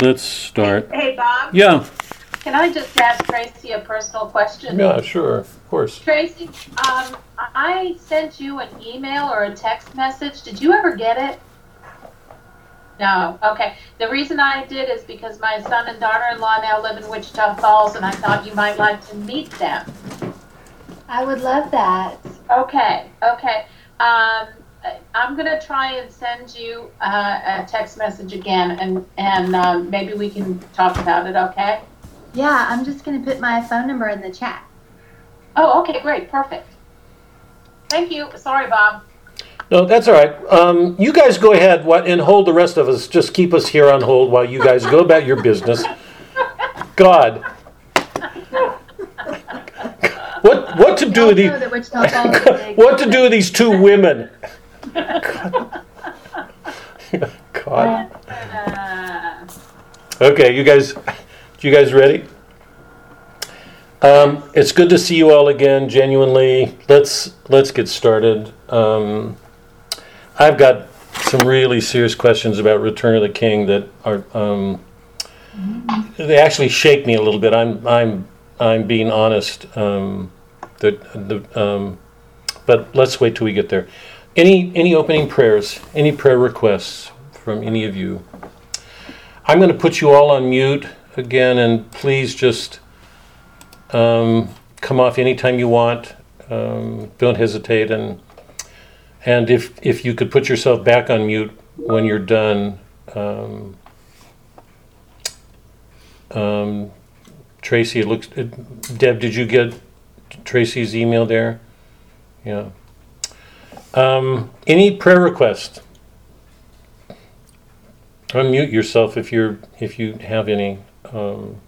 let's start. Hey, Bob, Yeah, can I just ask Tracy a personal question? yeah, sure, of course. Tracy, um, I sent you an email or a text message. Did you ever get it? No, okay. The reason I did is because my son and daughter-in-law now live in Wichita Falls, and I thought you might like to meet them. I would love that. Okay, okay. Um, I'm gonna try and send you uh, a text message again, and and um, maybe we can talk about it. Okay? Yeah, I'm just gonna put my phone number in the chat. Oh, okay, great, perfect. Thank you. Sorry, Bob. No, that's all right. Um, you guys go ahead what, and hold the rest of us. Just keep us here on hold while you guys go about your business. God. What, what to do with these, that Wichita Falls is big. what to do with these two women? God. Okay, you guys, you guys ready? Um, it's good to see you all again. Genuinely, let's let's get started. Um, I've got some really serious questions about Return of the King that are um, they actually shake me a little bit. I'm I'm I'm being honest. Um, the the um, but let's wait till we get there. Any any opening prayers? Any prayer requests from any of you? I'm going to put you all on mute again, and please just um, come off anytime you want. Um, don't hesitate, and and if if you could put yourself back on mute when you're done. Um, um, Tracy, it looks. Deb, did you get Tracy's email there? Yeah. Um, any prayer request? Unmute yourself if you're if you have any. Um,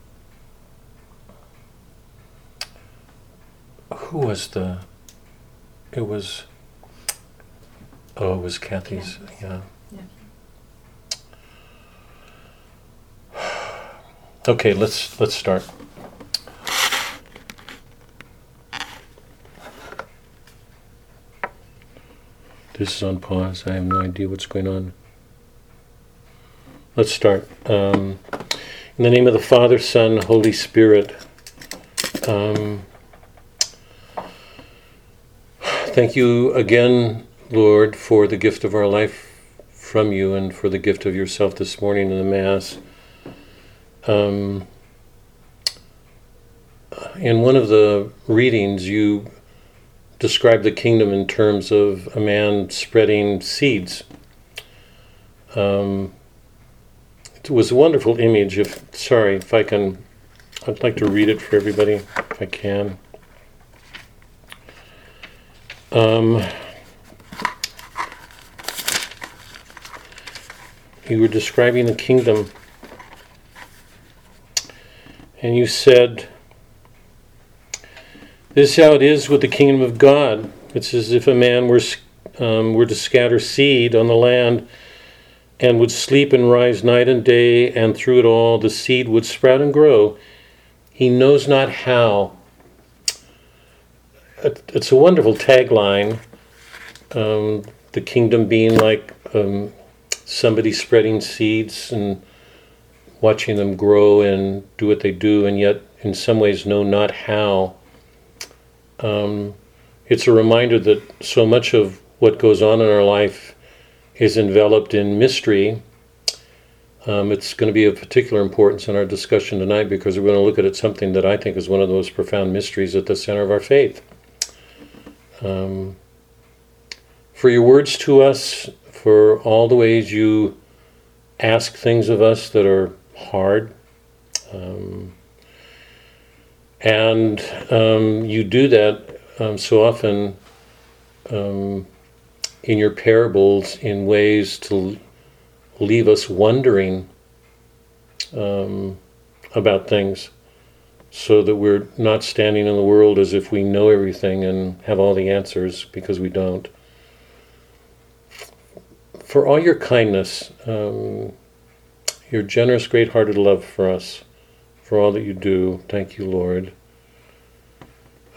who was the? It was. Oh, it was Kathy's. Yeah. Okay, let's let's start. This is on pause. I have no idea what's going on. Let's start. Um, in the name of the Father, Son, Holy Spirit. Um, thank you again, Lord, for the gift of our life from you and for the gift of yourself this morning in the Mass. Um, in one of the readings, you described the kingdom in terms of a man spreading seeds. Um, it was a wonderful image. If sorry, if I can, I'd like to read it for everybody, if I can. Um, you were describing the kingdom, and you said, "This is how it is with the kingdom of God. It's as if a man were um, were to scatter seed on the land." and would sleep and rise night and day, and through it all the seed would sprout and grow. He knows not how. It's a wonderful tagline. Um, the kingdom being like um, somebody spreading seeds and watching them grow and do what they do, and yet in some ways know not how. Um, it's a reminder that so much of what goes on in our life is enveloped in mystery. Um, it's going to be of particular importance in our discussion tonight because we're going to look at something that I think is one of the most profound mysteries at the center of our faith. Um, for your words to us, for all the ways you ask things of us that are hard. Um, and um, you do that um, so often um, in your parables in ways to leave us wondering um, about things so that we're not standing in the world as if we know everything and have all the answers because we don't. For all your kindness, um, your generous, great hearted love for us, for all that you do, thank you, Lord.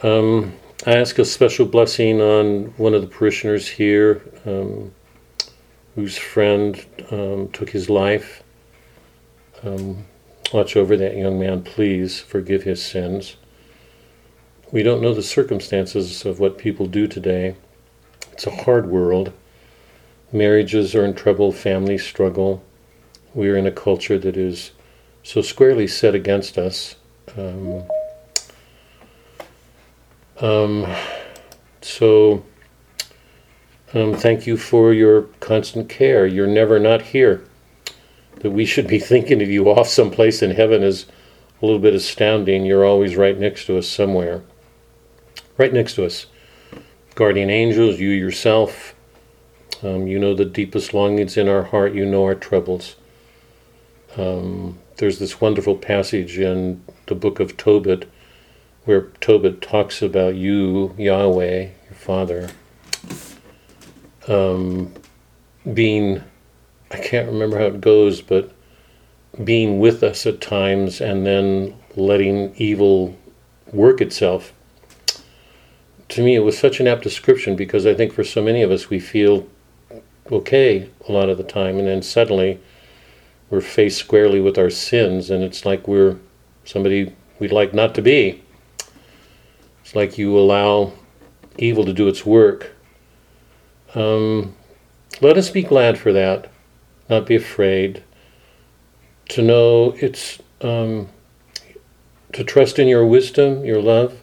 Um, I ask a special blessing on one of the parishioners here um, whose friend um, took his life. Um, watch over that young man, please. Forgive his sins. We don't know the circumstances of what people do today. It's a hard world. Marriages are in trouble, families struggle. We are in a culture that is so squarely set against us. Um, um, so, um, thank you for your constant care. You're never not here. That we should be thinking of you off someplace in heaven is a little bit astounding. You're always right next to us somewhere. Right next to us. Guardian angels, you yourself. Um, you know the deepest longings in our heart. You know our troubles. Um, there's this wonderful passage in the book of Tobit where Tobit talks about you, Yahweh, your Father, um, being, I can't remember how it goes, but being with us at times and then letting evil work itself. To me, it was such an apt description because I think for so many of us, we feel okay a lot of the time, and then suddenly we're faced squarely with our sins, and it's like we're somebody we'd like not to be. It's like you allow evil to do its work. Um, let us be glad for that, not be afraid. To know it's um, to trust in your wisdom, your love,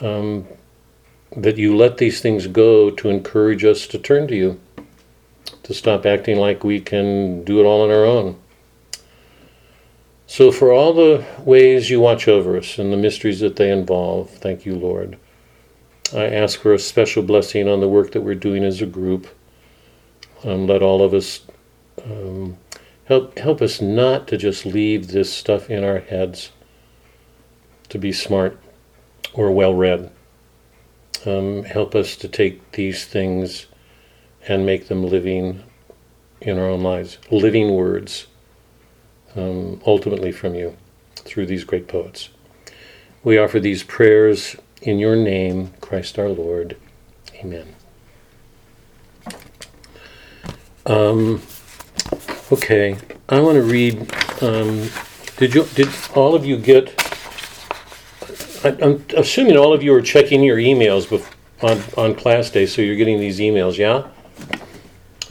um, that you let these things go to encourage us to turn to you, to stop acting like we can do it all on our own. So, for all the ways you watch over us and the mysteries that they involve, thank you, Lord. I ask for a special blessing on the work that we're doing as a group. Um, let all of us um, help help us not to just leave this stuff in our heads, to be smart or well read. Um, help us to take these things and make them living in our own lives, living words um, ultimately from you through these great poets. We offer these prayers in your name, Christ our Lord. Amen. Um, okay, I want to read. Um, did you? Did all of you get? I, I'm assuming all of you are checking your emails bef- on on class day, so you're getting these emails. Yeah.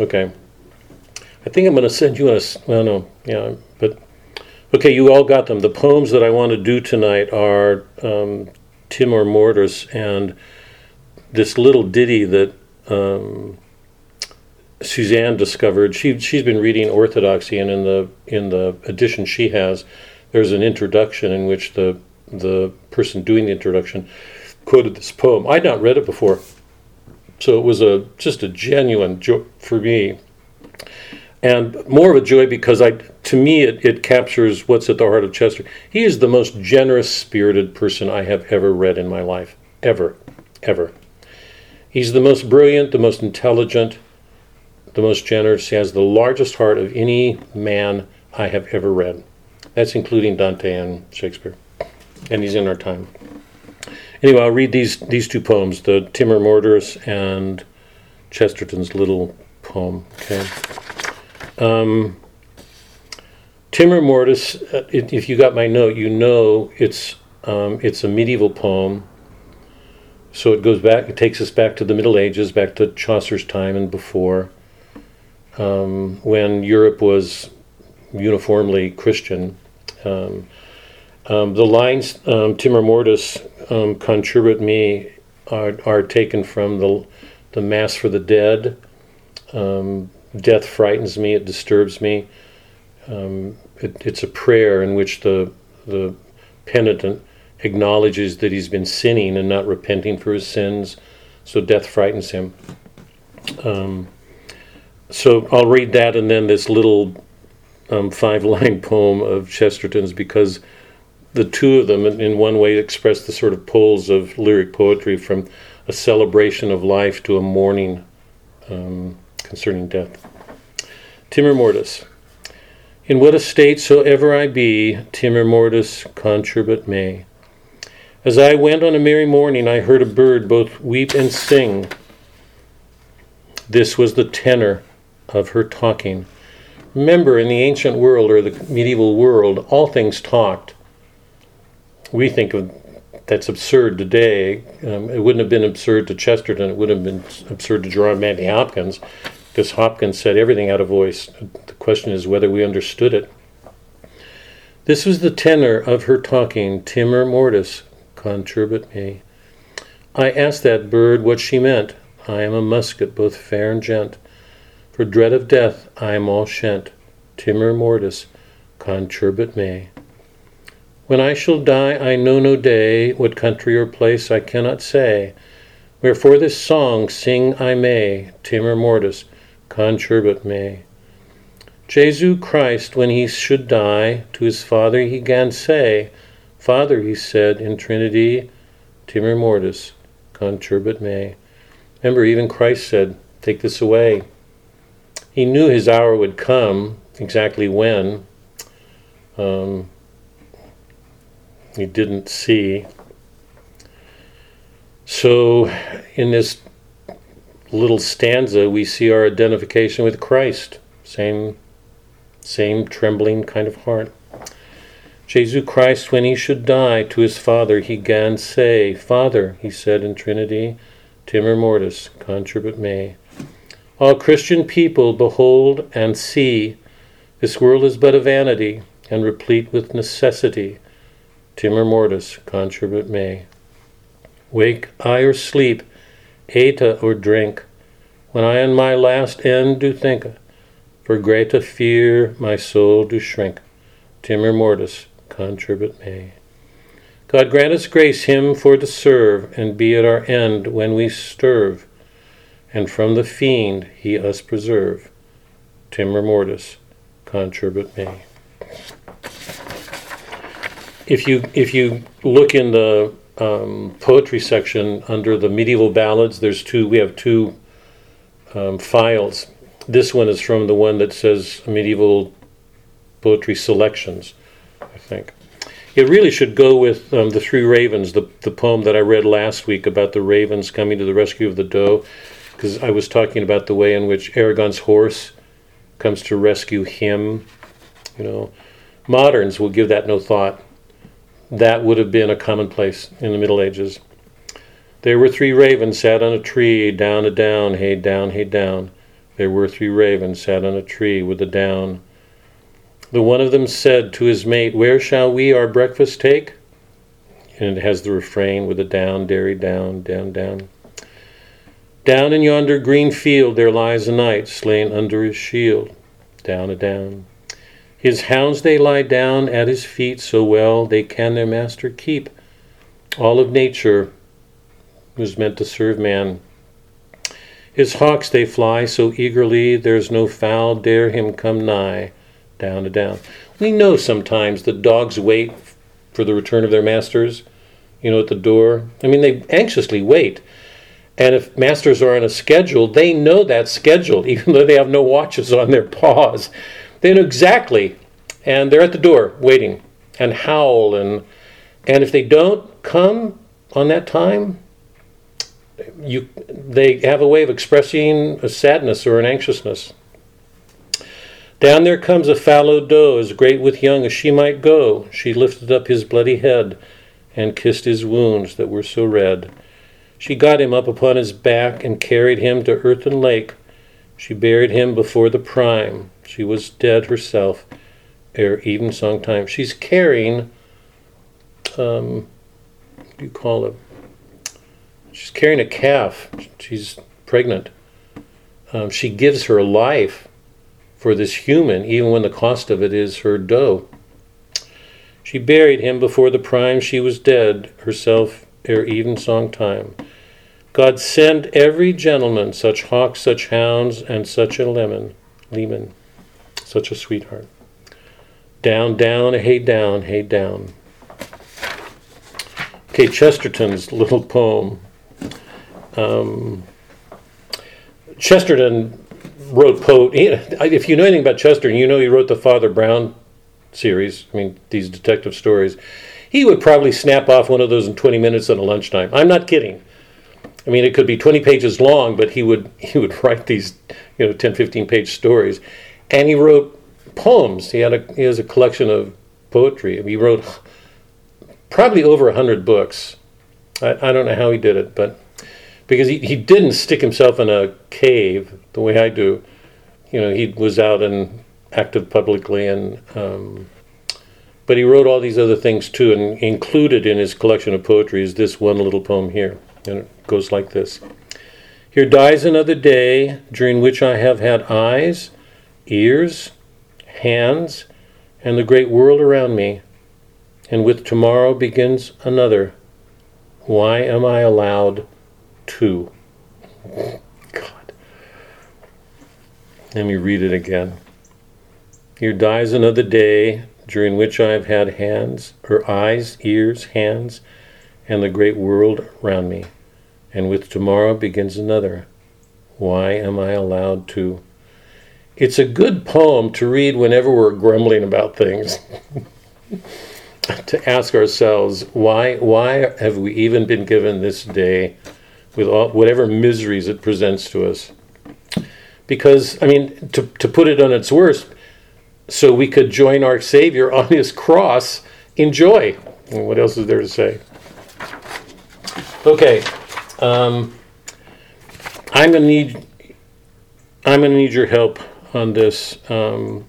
Okay. I think I'm going to send you a. Well, no, yeah, but okay, you all got them. The poems that I want to do tonight are um, Timor Mortis and this little ditty that um, Suzanne discovered. She she's been reading Orthodoxy, and in the in the edition she has, there's an introduction in which the the person doing the introduction quoted this poem. I'd not read it before, so it was a just a genuine joy for me and more of a joy because I, to me, it, it captures what's at the heart of Chester. He is the most generous spirited person I have ever read in my life, ever, ever. He's the most brilliant, the most intelligent, the most generous. He has the largest heart of any man I have ever read. That's including Dante and Shakespeare, and he's in our time. Anyway, I'll read these these two poems: the Timor Mortis and Chesterton's little poem. Okay. Um, Timor Mortis, uh, if you got my note, you know it's um, it's a medieval poem. So it goes back, it takes us back to the Middle Ages, back to Chaucer's time and before, um, when Europe was uniformly Christian. Um, um the lines um, Timor Mortis um, me are, are taken from the, the Mass for the Dead. Um, death frightens me, it disturbs me. Um, it, it's a prayer in which the, the penitent acknowledges that he's been sinning and not repenting for his sins, so death frightens him. Um, so I'll read that and then this little five line poem of Chesterton's because the two of them, in one way, express the sort of poles of lyric poetry from a celebration of life to a mourning. Um, concerning death. Timor mortis. In what estate soever I be, timor mortis conturbat me. As I went on a merry morning, I heard a bird both weep and sing. This was the tenor of her talking. Remember, in the ancient world or the medieval world, all things talked. We think of that's absurd today. Um, it wouldn't have been absurd to Chesterton. It wouldn't have been absurd to Gerard Manley Hopkins, because Hopkins said everything out of voice. The question is whether we understood it. This was the tenor of her talking, timor mortis, conturbat me. I asked that bird what she meant. I am a musket, both fair and gent. For dread of death, I am all shent. Timor mortis, conturbat me. When I shall die, I know no day, what country or place I cannot say. Wherefore this song sing I may, timor mortis, conturbat me. Jesu Christ, when he should die, to his Father he gan say, Father, he said, in Trinity, timor mortis, conturbat me. Remember, even Christ said, Take this away. He knew his hour would come, exactly when. Um, he didn't see. So, in this little stanza, we see our identification with Christ. Same, same trembling kind of heart. Jesu Christ, when he should die, to his Father he gan say, Father, he said in Trinity, timor mortis, conturbat me. All Christian people behold and see, this world is but a vanity, and replete with necessity timor mortis, conturbat me. Wake I or sleep, ate or drink, when I in my last end do think, for great a fear my soul do shrink, timor mortis, conturbat me. God grant us grace him for to serve, and be at our end when we sterve, and from the fiend he us preserve, timor mortis, conturbat me if you if you look in the um, poetry section under the medieval ballads, there's two. We have two um, files. This one is from the one that says medieval poetry selections. I think it really should go with um, the Three Ravens, the the poem that I read last week about the ravens coming to the rescue of the doe, because I was talking about the way in which Aragorn's horse comes to rescue him. You know, moderns will give that no thought that would have been a commonplace in the Middle Ages. There were three ravens sat on a tree, down a down, hey down, hey down. There were three ravens sat on a tree with a down. The one of them said to his mate, Where shall we our breakfast take? And it has the refrain with a down, dairy down, down, down. Down in yonder green field there lies a knight slain under his shield. Down a down. His hounds they lie down at his feet so well they can their master keep. All of nature was meant to serve man. His hawks they fly so eagerly there's no fowl dare him come nigh. Down and down. We know sometimes that dogs wait for the return of their masters, you know, at the door. I mean, they anxiously wait. And if masters are on a schedule, they know that schedule, even though they have no watches on their paws. They know exactly, and they're at the door waiting and howl and and if they don't come on that time, you they have a way of expressing a sadness or an anxiousness. Down there comes a fallow doe, as great with young as she might go. She lifted up his bloody head and kissed his wounds that were so red. She got him up upon his back and carried him to earth and lake. She buried him before the prime. She was dead herself ere evensong time. She's carrying, um, you call it? She's carrying a calf. She's pregnant. Um, she gives her life for this human, even when the cost of it is her dough. She buried him before the prime she was dead, herself ere evensong time. God send every gentleman such hawks, such hounds, and such a lemon, leman such a sweetheart. Down, down, hey, down, hey, down. Okay, Chesterton's little poem. Um, Chesterton wrote poet. If you know anything about Chesterton, you know he wrote the Father Brown series. I mean, these detective stories. He would probably snap off one of those in 20 minutes at a lunchtime. I'm not kidding. I mean, it could be 20 pages long, but he would he would write these, you know, 10, 15 page stories. And he wrote poems. He had a he has a collection of poetry. He wrote probably over a hundred books. I, I don't know how he did it, but because he, he didn't stick himself in a cave the way I do. You know, he was out and active publicly, and um, but he wrote all these other things too. And included in his collection of poetry is this one little poem here, and it goes like this: Here dies another day during which I have had eyes, ears, hands, and the great world around me, and with tomorrow begins another. Why am I allowed to? God. Let me read it again. Here dies another day during which I have had hands, or eyes, ears, hands, and the great world around me, and with tomorrow begins another. Why am I allowed to? It's a good poem to read whenever we're grumbling about things. to ask ourselves why why have we even been given this day with all whatever miseries it presents to us? Because i mean to, to put it on its worst so we could join our savior on his cross in joy. And what else is there to say? Okay um, i'm going to need i'm going to need your help on this um,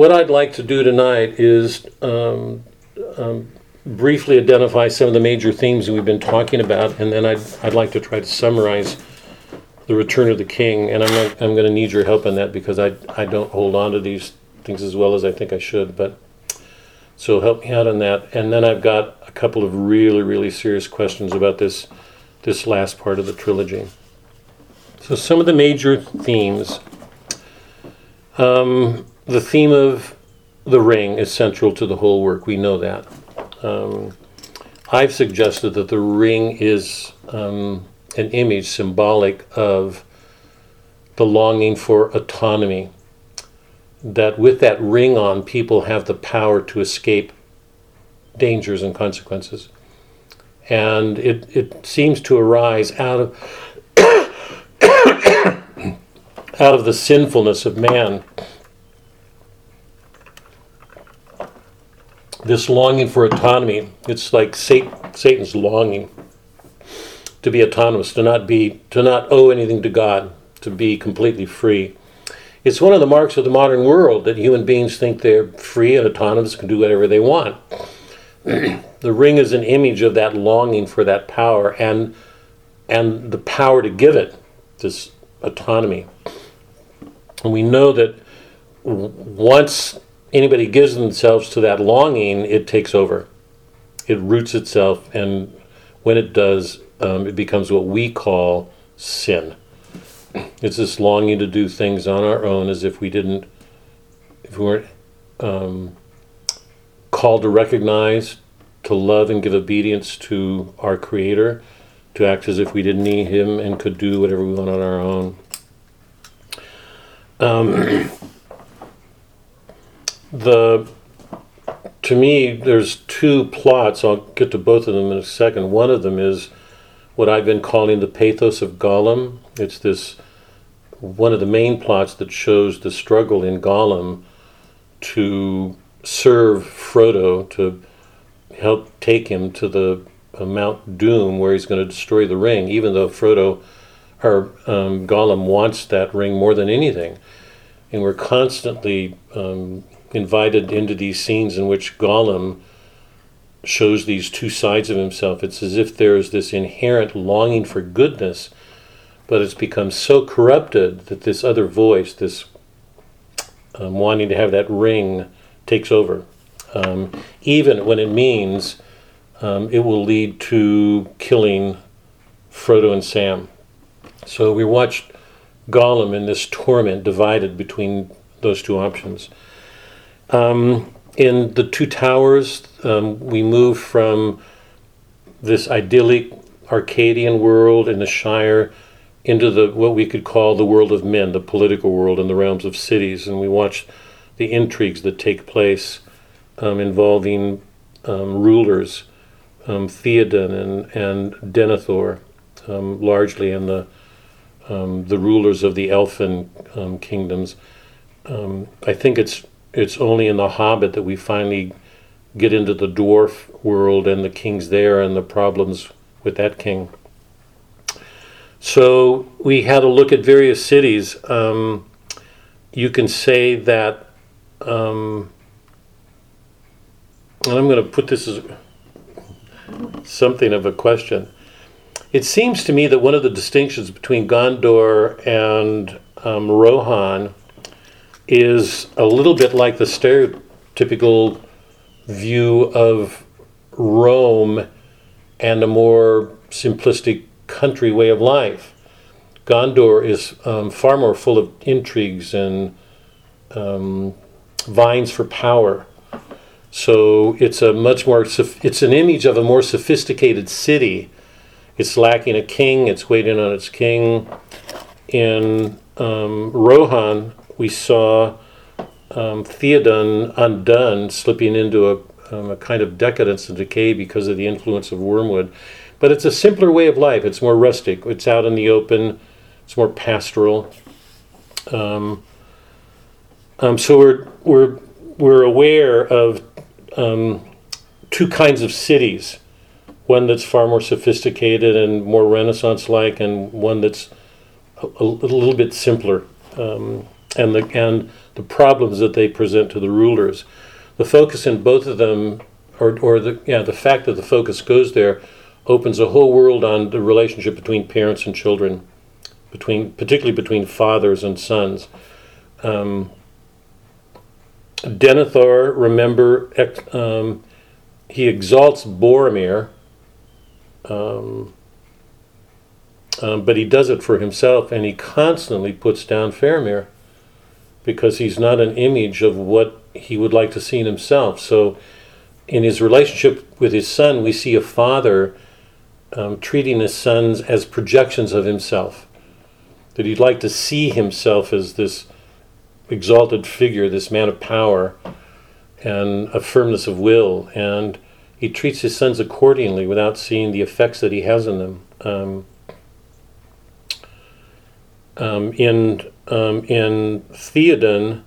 what I'd like to do tonight is um, um, briefly identify some of the major themes that we've been talking about, and then I'd, I'd like to try to summarize the return of the king. And I'm, not, I'm going to need your help on that because I, I don't hold on to these things as well as I think I should. But so help me out on that. And then I've got a couple of really, really serious questions about this this last part of the trilogy. So some of the major themes. Um, the theme of the ring is central to the whole work. We know that. Um, I've suggested that the ring is um, an image symbolic of the longing for autonomy. That with that ring on, people have the power to escape dangers and consequences. And it, it seems to arise out of out of the sinfulness of man this longing for autonomy. It's like Satan's longing to be autonomous, to not be, to not owe anything to God, to be completely free. It's one of the marks of the modern world that human beings think they're free and autonomous, can do whatever they want. the ring is an image of that longing for that power and and the power to give it this autonomy. And we know that once anybody gives themselves to that longing, it takes over. It roots itself, and when it does, um, it becomes what we call sin. It's this longing to do things on our own as if we didn't, if we weren't um, called to recognize, to love, and give obedience to our Creator, to act as if we didn't need Him and could do whatever we want on our own. Um, the to me there's two plots. I'll get to both of them in a second. One of them is what i've been calling the pathos of gollum. It's this one of the main plots that shows the struggle in gollum to serve frodo to help take him to the uh, mount doom where he's going to destroy the ring. Even though frodo or um, gollum wants that ring more than anything and we're constantly um, invited into these scenes in which Gollum shows these two sides of himself. It's as if there is this inherent longing for goodness, but it's become so corrupted that this other voice, this um, wanting to have that ring, takes over. Um, even when it means um, it will lead to killing Frodo and Sam. So we watched Gollum in this torment divided between those two options. Um, in the Two Towers, um, we move from this idyllic Arcadian world in the Shire into the what we could call the world of men, the political world in the realms of cities, and we watch the intrigues that take place um, involving um, rulers, um, Theoden and and Denethor, um, largely, and the um, the rulers of the elfin kingdoms um, I think it's it's only in the Hobbit that we finally get into the dwarf world and the kings there and the problems with that king. So we had a look at various cities. Um, you can say that. Um, and I'm going to put this as something of a question. It seems to me that one of the distinctions between Gondor and um, Rohan is a little bit like the stereotypical view of Rome and a more simplistic country way of life. Gondor is um, far more full of intrigues and um, vines for power. So it's a much more it's an image of a more sophisticated city. It's lacking a king. It's waiting on its king. In um, Rohan, we saw um, Theoden undone, slipping into a, um, a kind of decadence and decay because of the influence of wormwood. But it's a simpler way of life. It's more rustic. It's out in the open. It's more pastoral. Um, um, so we're we're we're aware of um, two kinds of cities one that's far more sophisticated and more Renaissance like, and one that's a, a, little bit simpler, um, and, the, and the problems that they present to the rulers. The focus in both of them, or, or the, yeah, the fact that the focus goes there, opens a whole world on the relationship between parents and children, between particularly between fathers and sons. Um, Denethor, remember, um, he exalts Boromir, um, um, but he does it for himself, and he constantly puts down Faramir because he's not an image of what he would like to see in himself. So, in his relationship with his son, we see a father um, treating his sons as projections of himself. That he'd like to see himself as this exalted figure, this man of power and a firmness of will, and he treats his sons accordingly without seeing the effects that he has on them. Um, um, in um, in Theoden,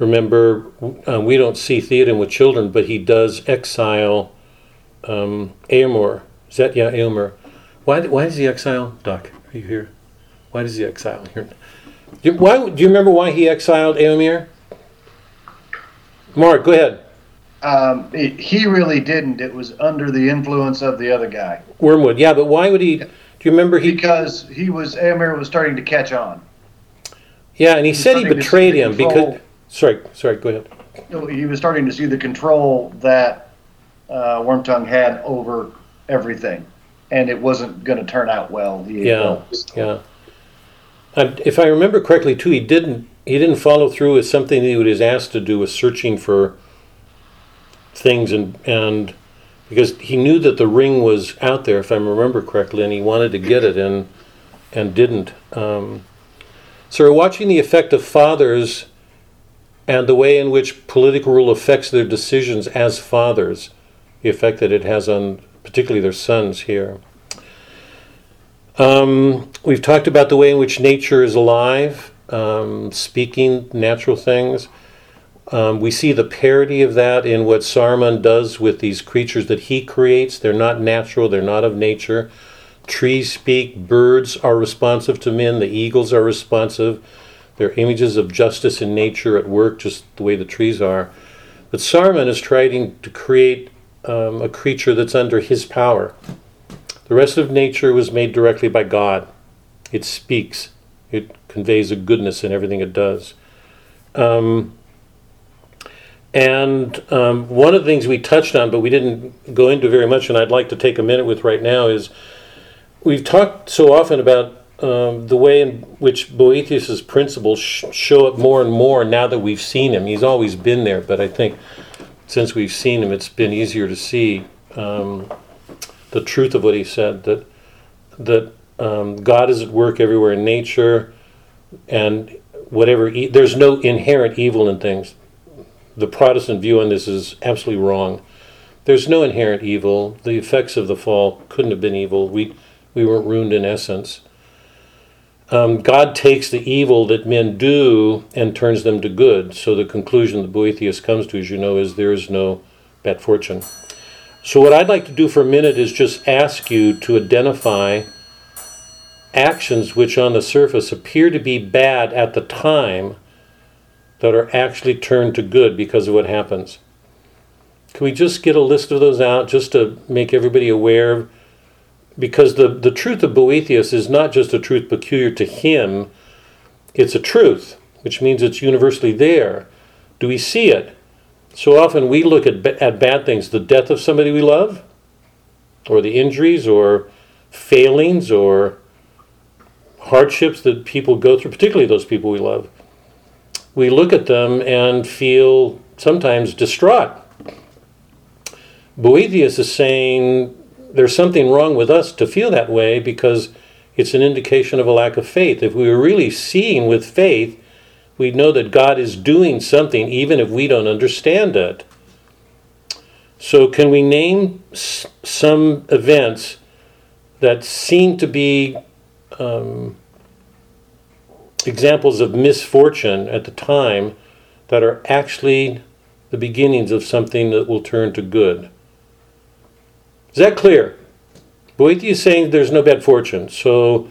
remember uh, we don't see Theoden with children, but he does exile um, yeah, Eomer? Why why does he exile Doc? Are you here? Why does he exile here? Do, why, do you remember why he exiled Eomer? Mark, go ahead. Um, it, he really didn't. It was under the influence of the other guy. Wormwood, yeah, but why would he? Do you remember he? Because he was Eomer was starting to catch on. Yeah, and he, he said he betrayed him because. Sorry, sorry. Go ahead. He was starting to see the control that uh, Wormtongue had over everything, and it wasn't going to turn out well. yeah, yeah. And if I remember correctly, too, he didn't he didn't follow through with something that he was asked to do with searching for things and and because he knew that the ring was out there, if I remember correctly, and he wanted to get it and and didn't. Um, so we're watching the effect of fathers and the way in which political rule affects their decisions as fathers, the effect that it has on particularly their sons here. Um, we've talked about the way in which nature is alive, um, speaking natural things. Um, we see the parody of that in what Saruman does with these creatures that he creates. They're not natural, they're not of nature. Trees speak, birds are responsive to men, the eagles are responsive. They're images of justice in nature at work, just the way the trees are. But Saruman is trying to create um, a creature that's under his power. The rest of nature was made directly by God. It speaks, it conveys a goodness in everything it does. Um, and um, one of the things we touched on, but we didn't go into very much, and I'd like to take a minute with right now, is we've talked so often about um, the way in which Boethius's principles sh- show up more and more now that we've seen him. He's always been there, but I think since we've seen him, it's been easier to see. Um, the truth of what he said that that um, God is at work everywhere in nature, and whatever e- there's no inherent evil in things. The Protestant view on this is absolutely wrong. There's no inherent evil. The effects of the fall couldn't have been evil. We we weren't ruined in essence. um, God takes the evil that men do and turns them to good. So the conclusion that Boethius comes to, as you know, is there is no bad fortune. So what I'd like to do for a minute is just ask you to identify actions which on the surface appear to be bad at the time that are actually turned to good because of what happens. Can we just get a list of those out just to make everybody aware? Because the, the truth of Boethius is not just a truth peculiar to him, it's a truth, which means it's universally there. Do we see it? So often we look at, at bad things, the death of somebody we love, or the injuries, or failings, or hardships that people go through, particularly those people we love. We look at them and feel sometimes distraught. Boethius is saying there's something wrong with us to feel that way because it's an indication of a lack of faith. If we were really seeing with faith, we'd know that God is doing something even if we don't understand it. So, can we name some events that seem to be um, examples of misfortune at the time that are actually the beginnings of something that will turn to good? Is that clear? Boethius is saying there's no bad fortune. So,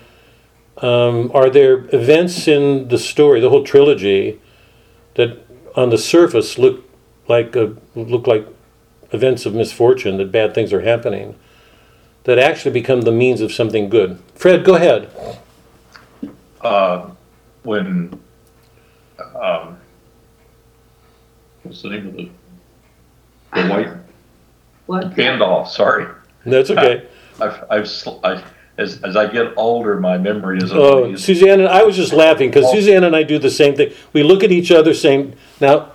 um, are there events in the story, the whole trilogy, that on the surface look like a, look like events of misfortune, that bad things are happening, that actually become the means of something good? Fred, go ahead. uh, when um, what's the name of the the white What? Gandalf? Sorry, That's okay. I've I've sl- I, as as I get older, my memory is Oh, amazing. Suzanne and I was just laughing because Suzanne and I do the same thing. We look at each other saying, now,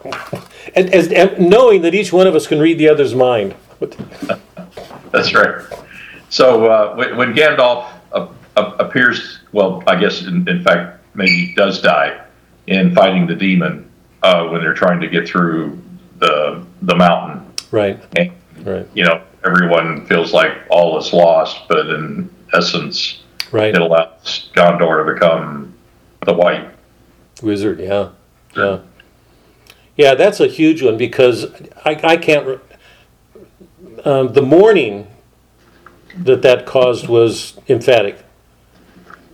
and, as, and knowing that each one of us can read the other's mind. That's right. So uh, when, when Gandalf uh, uh, appears, well, I guess in, in fact maybe does die in fighting the demon uh, when they're trying to get through the the mountain. Right, And, right, you know, everyone feels like all is lost, but in essence, right. it allows Gandalf to become the white. Wizard, yeah, yeah. Yeah, that's a huge one because I, I can't, re- um, the mourning that that caused was emphatic.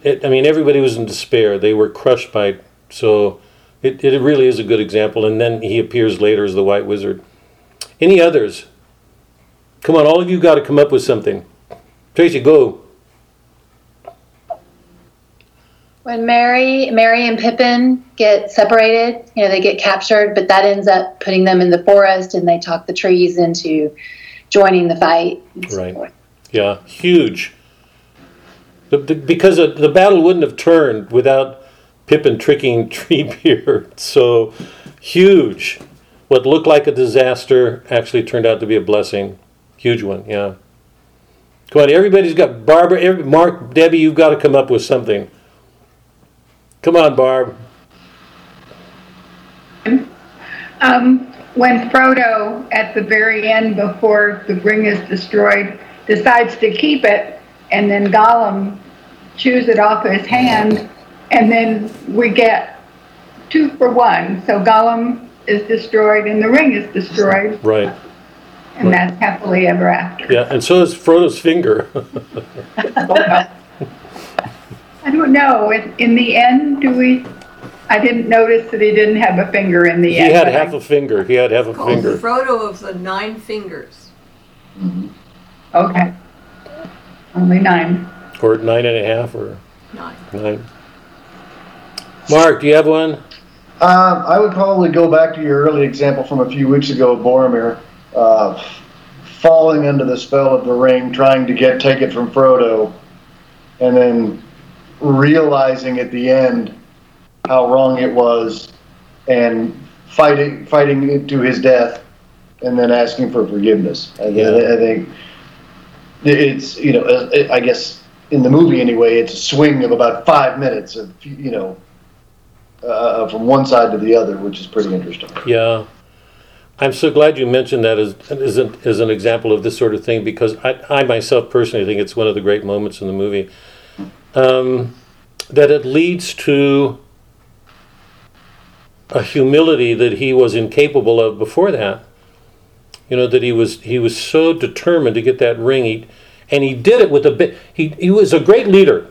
It, I mean, everybody was in despair. They were crushed by, it. so it, it really is a good example. And then he appears later as the White Wizard. Any others? Come on, all of you got to come up with something. Tracy, go. When Merry, Merry and Pippin get separated, you know, they get captured, but that ends up putting them in the forest and they talk the trees into joining the fight. so Right. Yeah, huge. The, the, because the, the battle wouldn't have turned without Pippin tricking Treebeard. So huge. What looked like a disaster actually turned out to be a blessing. Huge one, yeah. Come on, everybody's got Barbara, every, Mark, Debbie. You've got to come up with something. Come on, Barb. Um, when Frodo, at the very end, before the ring is destroyed, decides to keep it, and then Gollum chews it off his hand, and then we get two for one. So Gollum is destroyed and the ring is destroyed, Right. and that's happily ever after. Yeah, and so is Frodo's finger. I don't know. In, in the end, do we? I didn't notice that he didn't have a finger in the he end. He had half a finger. He had half a Called finger. Frodo of the Nine Fingers. Okay. Only nine. Or nine and a half, or Nine. nine. Mark, do you have one? Um, I would probably go back to your early example from a few weeks ago, of Boromir, uh, falling under the spell of the ring, trying to get take it from Frodo, and then realizing at the end how wrong it was, and fighting fighting it to his death, and then asking for forgiveness. I, Yeah. I think it's you know uh, I guess in the movie anyway, it's a swing of about five minutes of you know uh, from one side to the other, which is pretty interesting. Yeah. I'm so glad you mentioned that as, as, an, as an example of this sort of thing because I, I myself personally think it's one of the great moments in the movie. Um, that it leads to a humility that he was incapable of before that. You know that he was he was so determined to get that ring, he, and he did it with a bit. He he was a great leader,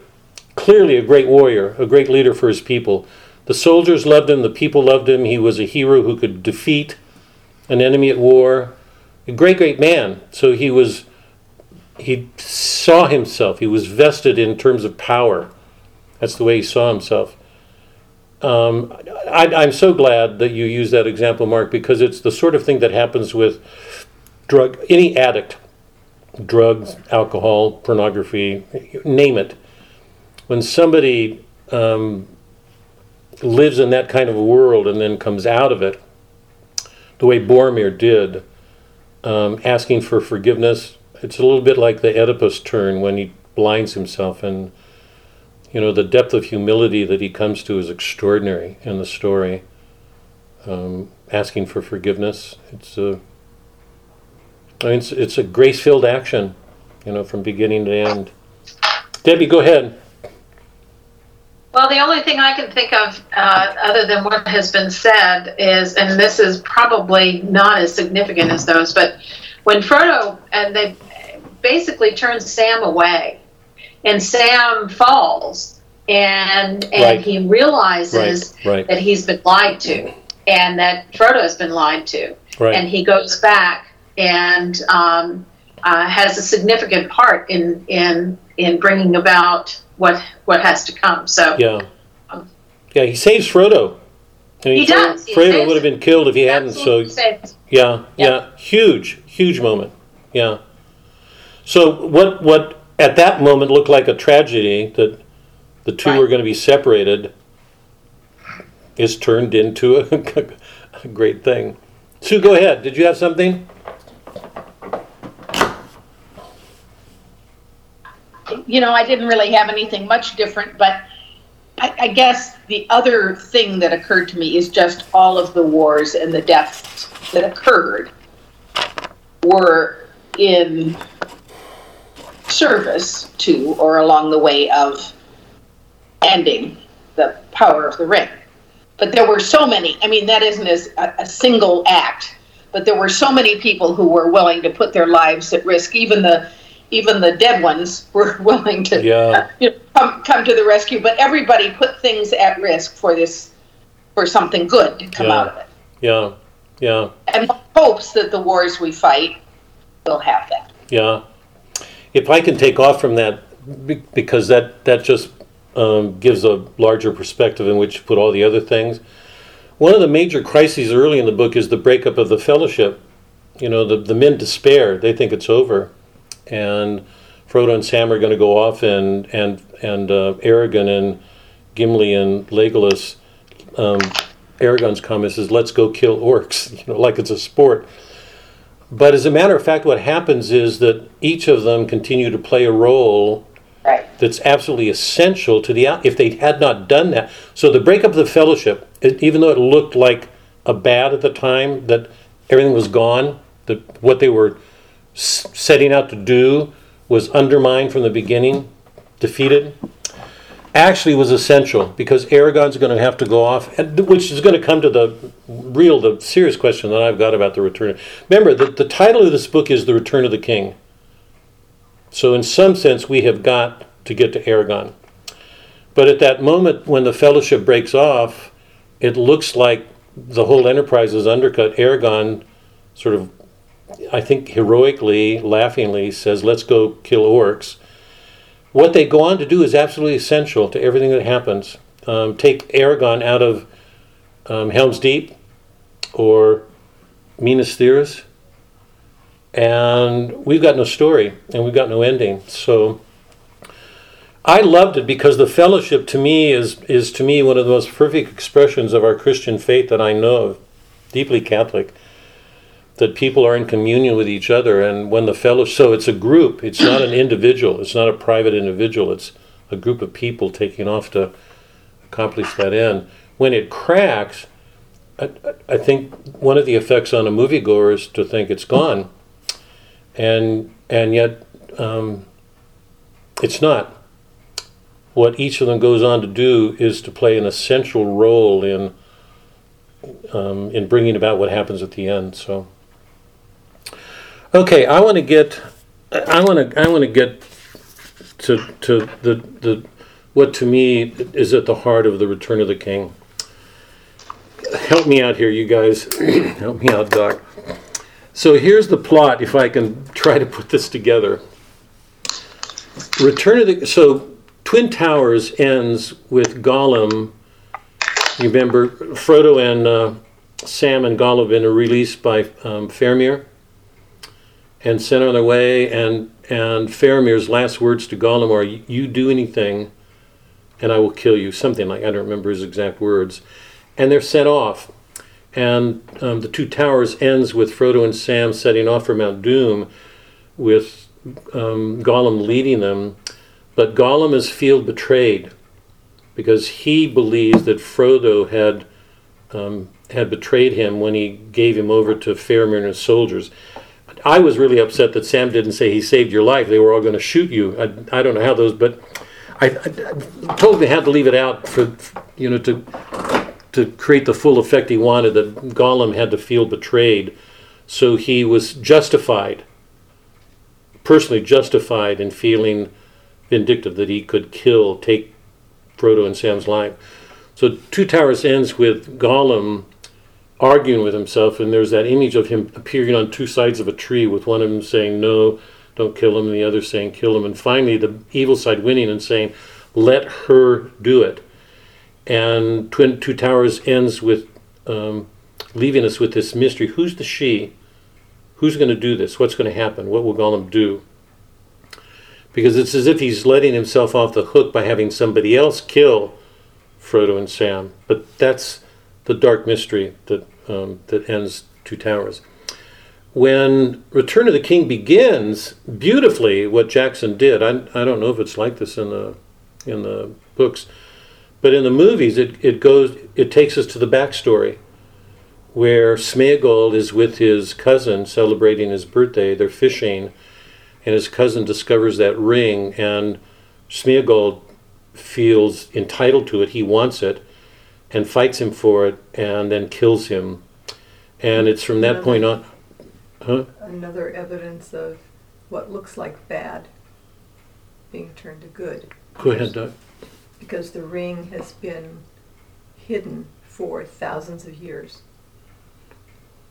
clearly a great warrior, a great leader for his people. The soldiers loved him, the people loved him. He was a hero who could defeat an enemy at war. A great, great man. So he was he saw himself. He was vested in terms of power. That's the way he saw himself. Um, I, I'm so glad that you use that example, Mark, because it's the sort of thing that happens with drug any addict, drugs, alcohol, pornography, name it. When somebody um, lives in that kind of a world and then comes out of it, the way Boromir did, um, asking for forgiveness, it's a little bit like the Oedipus turn when he blinds himself and you know the depth of humility that he comes to is extraordinary in the story. Um, asking for forgiveness it's a I mean, it's, it's a grace-filled action you know from beginning to end. Debbie go ahead. Well, the only thing I can think of, uh, other than what has been said, is, and this is probably not as significant as those, but when Frodo and they basically turn Sam away, and Sam falls, and and Right. he realizes right right that he's been lied to, and that Frodo has been lied to, right and he goes back and um, uh, has a significant part in in in bringing about what what has to come. So yeah yeah he saves frodo I mean, He does. He frodo would have been killed if he hadn't so Yeah, yeah, Yeah. huge, huge moment. Yeah. So what what at that moment looked like a tragedy that the two Right. were going to be separated is turned into a, a great thing. Sue, go ahead. Did you have something? you know, I didn't really have anything much different, but I, I guess the other thing that occurred to me is just all of the wars and the deaths that occurred were in service to or along the way of ending the power of the ring. But there were so many, I mean, that isn't as a, a single act, but there were so many people who were willing to put their lives at risk, even the even the dead ones were willing to Yeah. you know, come, come to the rescue. But everybody put things at risk for this, for something good to come Yeah. out of it. Yeah, yeah, And hopes that the wars we fight will have that. yeah. If I can take off from that, because that that just um, gives a larger perspective in which to put all the other things. One of the major crises early in the book is the breakup of the fellowship. You know, the, the men despair, they think it's over. And Frodo and Sam are going to go off, and, and, and uh, and Gimli and Legolas, um, Aragorn's comment is, let's go kill orcs, you know, like it's a sport. But as a matter of fact, what happens is that each of them continue to play a role Right. that's absolutely essential to the out. If they had not done that, so the breakup of the fellowship, it, even though it looked like a bad at the time, that everything was gone, that what they were s- setting out to do was undermined from the beginning, defeated, actually was essential because Aragorn's going to have to go off, which is going to come to the real, the serious question that I've got about the return. Remember that the title of this book is The Return of the King. So, in some sense, we have got to get to Aragorn. But at that moment when the fellowship breaks off, it looks like the whole enterprise is undercut. Aragorn sort of, I think, heroically, laughingly says, Let's go kill orcs. What they go on to do is absolutely essential to everything that happens. Um, take Aragorn out of um, Helm's Deep or Minas Tirith and we've got no story and we've got no ending. So I loved it because the fellowship to me is is to me one of the most perfect expressions of our Christian faith that I know of, deeply Catholic. That people are in communion with each other, and when the fellow, so it's a group. It's not an individual. It's not a private individual. It's a group of people taking off to accomplish that end. When it cracks, I, think one of the effects on a moviegoer is to think it's gone and and yet um, it's not. what each of them goes on to do is to play an essential role in um, in bringing about what happens at the end. So, okay, I want to get, I want to, I want to get to to the the what to me is at the heart of the Return of the King. Help me out here, you guys. Help me out, Doc. So here's the plot, if I can try to put this together. Return of the so Twin Towers ends with Gollum. You remember Frodo and uh, Sam and Gollum are released by um, Faramir and sent on their way. And and Faramir's last words to Gollum are, "You do anything, and I will kill you." Something like I don't remember his exact words. And they're sent off. And um, the Two Towers ends with Frodo and Sam setting off for Mount Doom, with um, Gollum leading them. But Gollum is field betrayed because he believes that Frodo had um, had betrayed him when he gave him over to Faramir and his soldiers. I was really upset that Sam didn't say he saved your life. They were all going to shoot you. I, I don't know how those, but I, I, told they had to leave it out for you know to to create the full effect he wanted. That Gollum had to feel betrayed, so he was justified, personally justified in feeling vindictive that he could kill, take Frodo and Sam's life. So Two Towers ends with Gollum arguing with himself, and there's that image of him appearing on two sides of a tree, with one of them saying no, don't kill him, and the other saying kill him, and finally the evil side winning and saying, let her do it. And Twin Two Towers ends with um, leaving us with this mystery: who's the she? Who's going to do this? What's going to happen? What will Gollum do? Because it's as if he's letting himself off the hook by having somebody else kill Frodo and Sam. But that's the dark mystery that um, that ends Two Towers. When Return of the King begins, beautifully, what Jackson did. I, I don't know if it's like this in the in the books, but in the movies, it, it goes it takes us to the backstory, where Smeagol is with his cousin celebrating his birthday. They're fishing, and his cousin discovers that ring, and Smeagol feels entitled to it. He wants it, and fights him for it, and then kills him. And it's from that point on. Huh? Another evidence of what looks like bad being turned to good. Go ahead, Doug. Because the ring has been hidden for thousands of years.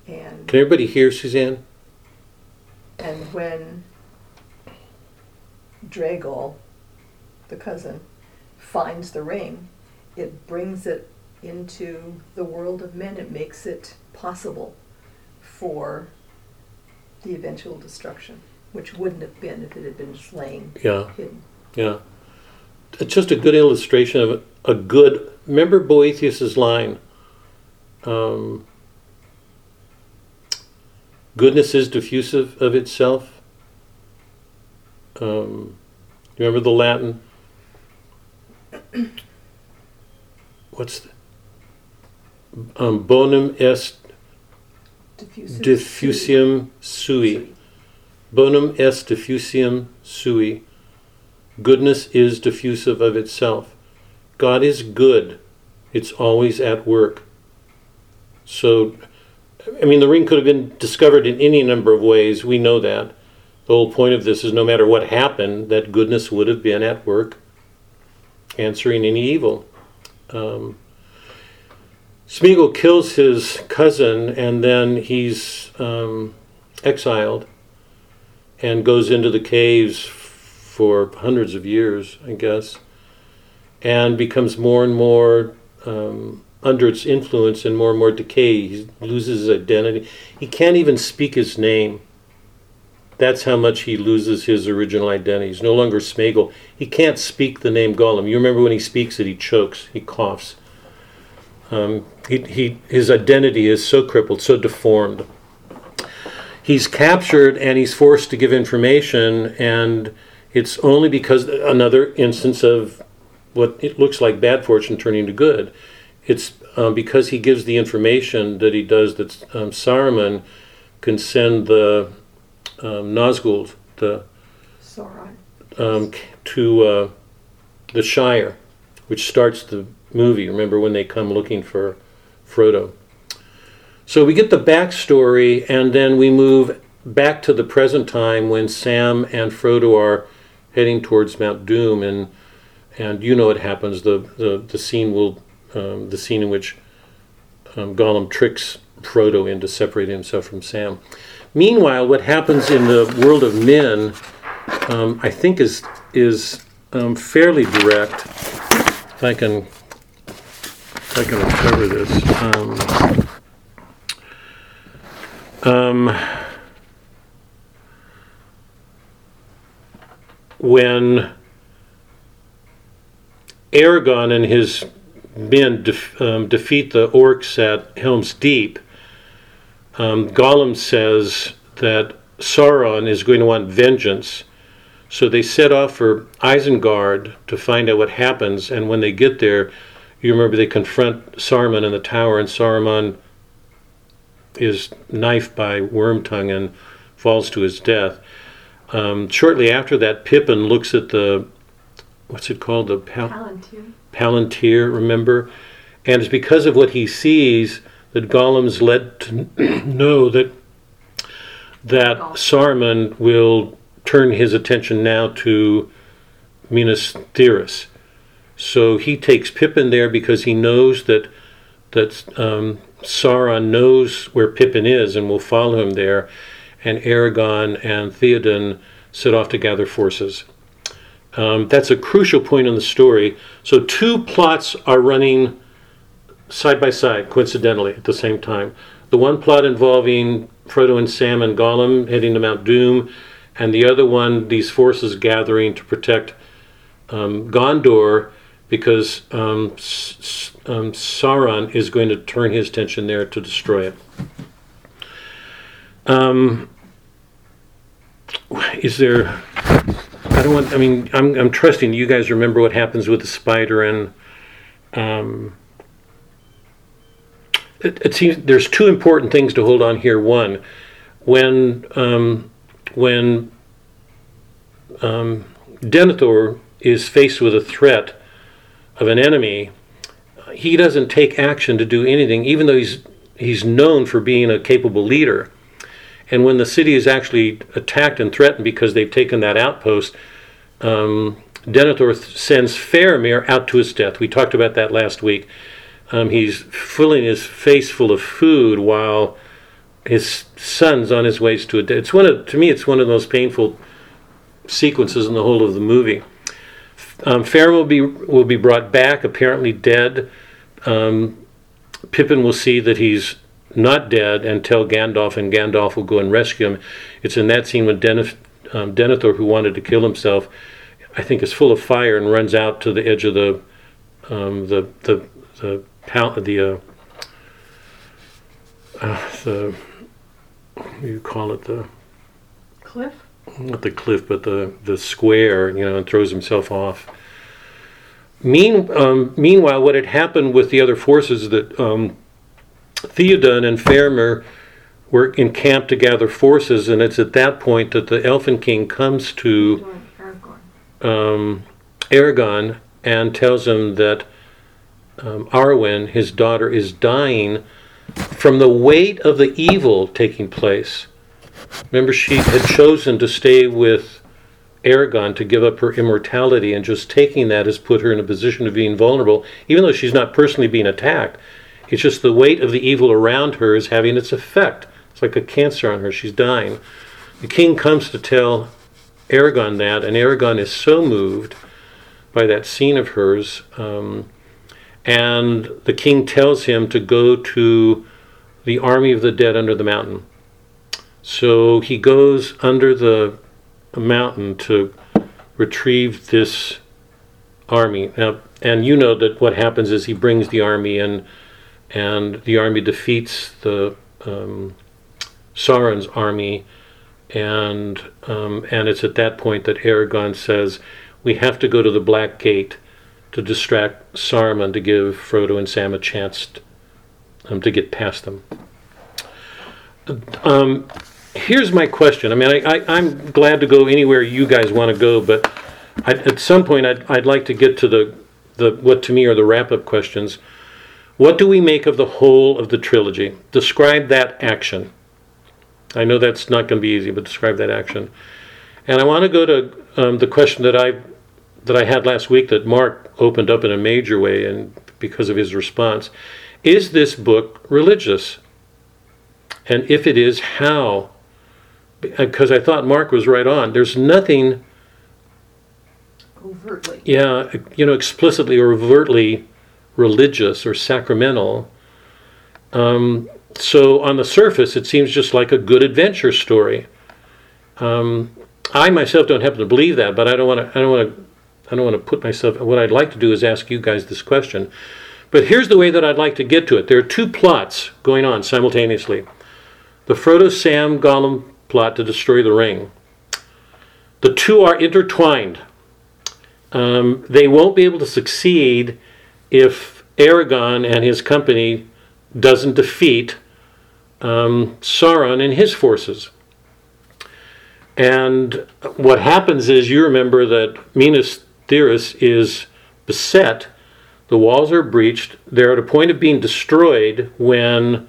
And Can everybody hear Suzanne? and when Deagol, the cousin, finds the ring, it brings it into the world of men. It makes it possible for the eventual destruction, which wouldn't have been if it had been just laying Yeah, hidden. yeah. It's just a good illustration of a, good. Remember Boethius's line. Um, goodness is diffusive of itself. Um, you remember the Latin? What's the, um, bonum est diffusivum sui. Bonum est diffusivum sui. Goodness is diffusive of itself. God is good. It's always at work. So, I mean, the ring could have been discovered in any number of ways. We know that. The whole point of this is no matter what happened, that goodness would have been at work answering any evil. Um, Smeagol kills his cousin and then he's um, exiled and goes into the caves for hundreds of years, I guess, and becomes more and more um, under its influence and more and more decay. He loses his identity. He can't even speak his name. That's how much he loses his original identity. He's no longer Smeagol. He can't speak the name Gollum. You remember when he speaks it, he chokes, he coughs. Um, he, he, his identity is so crippled, so deformed. He's captured and he's forced to give information, and it's only because another instance of what it looks like bad fortune turning to good. It's um, because he gives the information that he does that um, Saruman can send the um, Nazgul, the Sauron. um, to uh, the Shire, which starts the movie. Remember when they come looking for Frodo? So we get the backstory, and then we move back to the present time when Sam and Frodo are heading towards Mount Doom, and and you know what happens. The the, the scene will um, the scene in which um, Gollum tricks Frodo into separating himself from Sam. Meanwhile, what happens in the world of men, um, I think, is is um, fairly direct. If I can, I can recover this. Um, um, when Aragorn and his men def- um, defeat the orcs at Helm's Deep, um, Gollum says that Sauron is going to want vengeance. So they set off for Isengard to find out what happens. And when they get there, you remember they confront Saruman in the tower, and Saruman is knifed by Wormtongue and falls to his death. Um, shortly after that, Pippin looks at the what's it called the pal- Palantir. Palantir, remember? And it's because of what he sees that Gollum's led to know that that Saruman will turn his attention now to Minas Tirith. So he takes Pippin there because he knows that that um, Sauron knows where Pippin is and will follow him there. And Aragorn and Theoden set off to gather forces. Um, that's a crucial point in the story. So two plots are running side by side, coincidentally, at the same time. The one plot involving Frodo and Sam and Gollum heading to Mount Doom, and the other one, these forces gathering to protect um, Gondor because um, S- um, Sauron is going to turn his attention there to destroy it. Um, is there? I don't want. I mean, I'm I'm trusting you guys remember what happens with the spider and. Um, it, it seems there's two important things to hold on here. One, when um, when um, Denethor is faced with a threat of an enemy, he doesn't take action to do anything, even though he's he's known for being a capable leader. And when the city is actually attacked and threatened because they've taken that outpost, um, Denethor th- sends Faramir out to his death. We talked about that last week. Um, he's filling his face full of food while his son's on his way to a death. It's one of, to me, it's one of the most painful sequences in the whole of the movie. Um, Faramir will be will be brought back, apparently dead. Um, Pippin will see that he's not dead and tell Gandalf, and Gandalf will go and rescue him. It's in that scene when Deneth, um, Denethor, who wanted to kill himself, I think is full of fire and runs out to the edge of the um, the the the the uh, uh, the you call it the Cliff? Not the cliff but the the square you know and throws himself off. Mean, um, meanwhile, what had happened with the other forces that um, Theoden and Faramir were encamped to gather forces, and it's at that point that the Elfin King comes to um, Aragorn and tells him that um, Arwen, his daughter, is dying from the weight of the evil taking place. Remember, she had chosen to stay with Aragorn to give up her immortality, and just taking that has put her in a position of being vulnerable, even though she's not personally being attacked. It's just the weight of the evil around her is having its effect. It's like a cancer on her. She's dying. The king comes to tell Aragorn that, and Aragorn is so moved by that scene of hers. Um, and the king tells him to go to the army of the dead under the mountain. So he goes under the mountain to retrieve this army. Now, and you know that what happens is he brings the army in, and the army defeats the um, Sauron's army, and um, and it's at that point that Aragorn says, "We have to go to the Black Gate to distract Saruman to give Frodo and Sam a chance t- um, to get past them." Um, here's my question. I mean, I, I'm glad to go anywhere you guys want to go, but I, at some point, I'd, I'd like to get to the, the what to me are the wrap up questions. What do we make of the whole of the trilogy? Describe that action. I know that's not going to be easy, but describe that action. And I want to go to um, the question that I that I had last week that Mark opened up in a major way, and because of his response, is this book religious? And if it is, how? Because I thought Mark was right on. There's nothing, overtly. yeah, you know, explicitly or overtly religious or sacramental. Um, so on the surface, it seems just like a good adventure story. Um, I myself don't happen to believe that, but I don't want to. I don't want to. I don't want to put myself. What I'd like to do is ask you guys this question. But here's the way that I'd like to get to it. There are two plots going on simultaneously: the Frodo Sam Gollum plot to destroy the ring. The two are intertwined. Um, they won't be able to succeed if Aragorn and his company doesn't defeat um, Sauron and his forces. And what happens is you remember that Minas Tirith is beset, the walls are breached, they're at a point of being destroyed when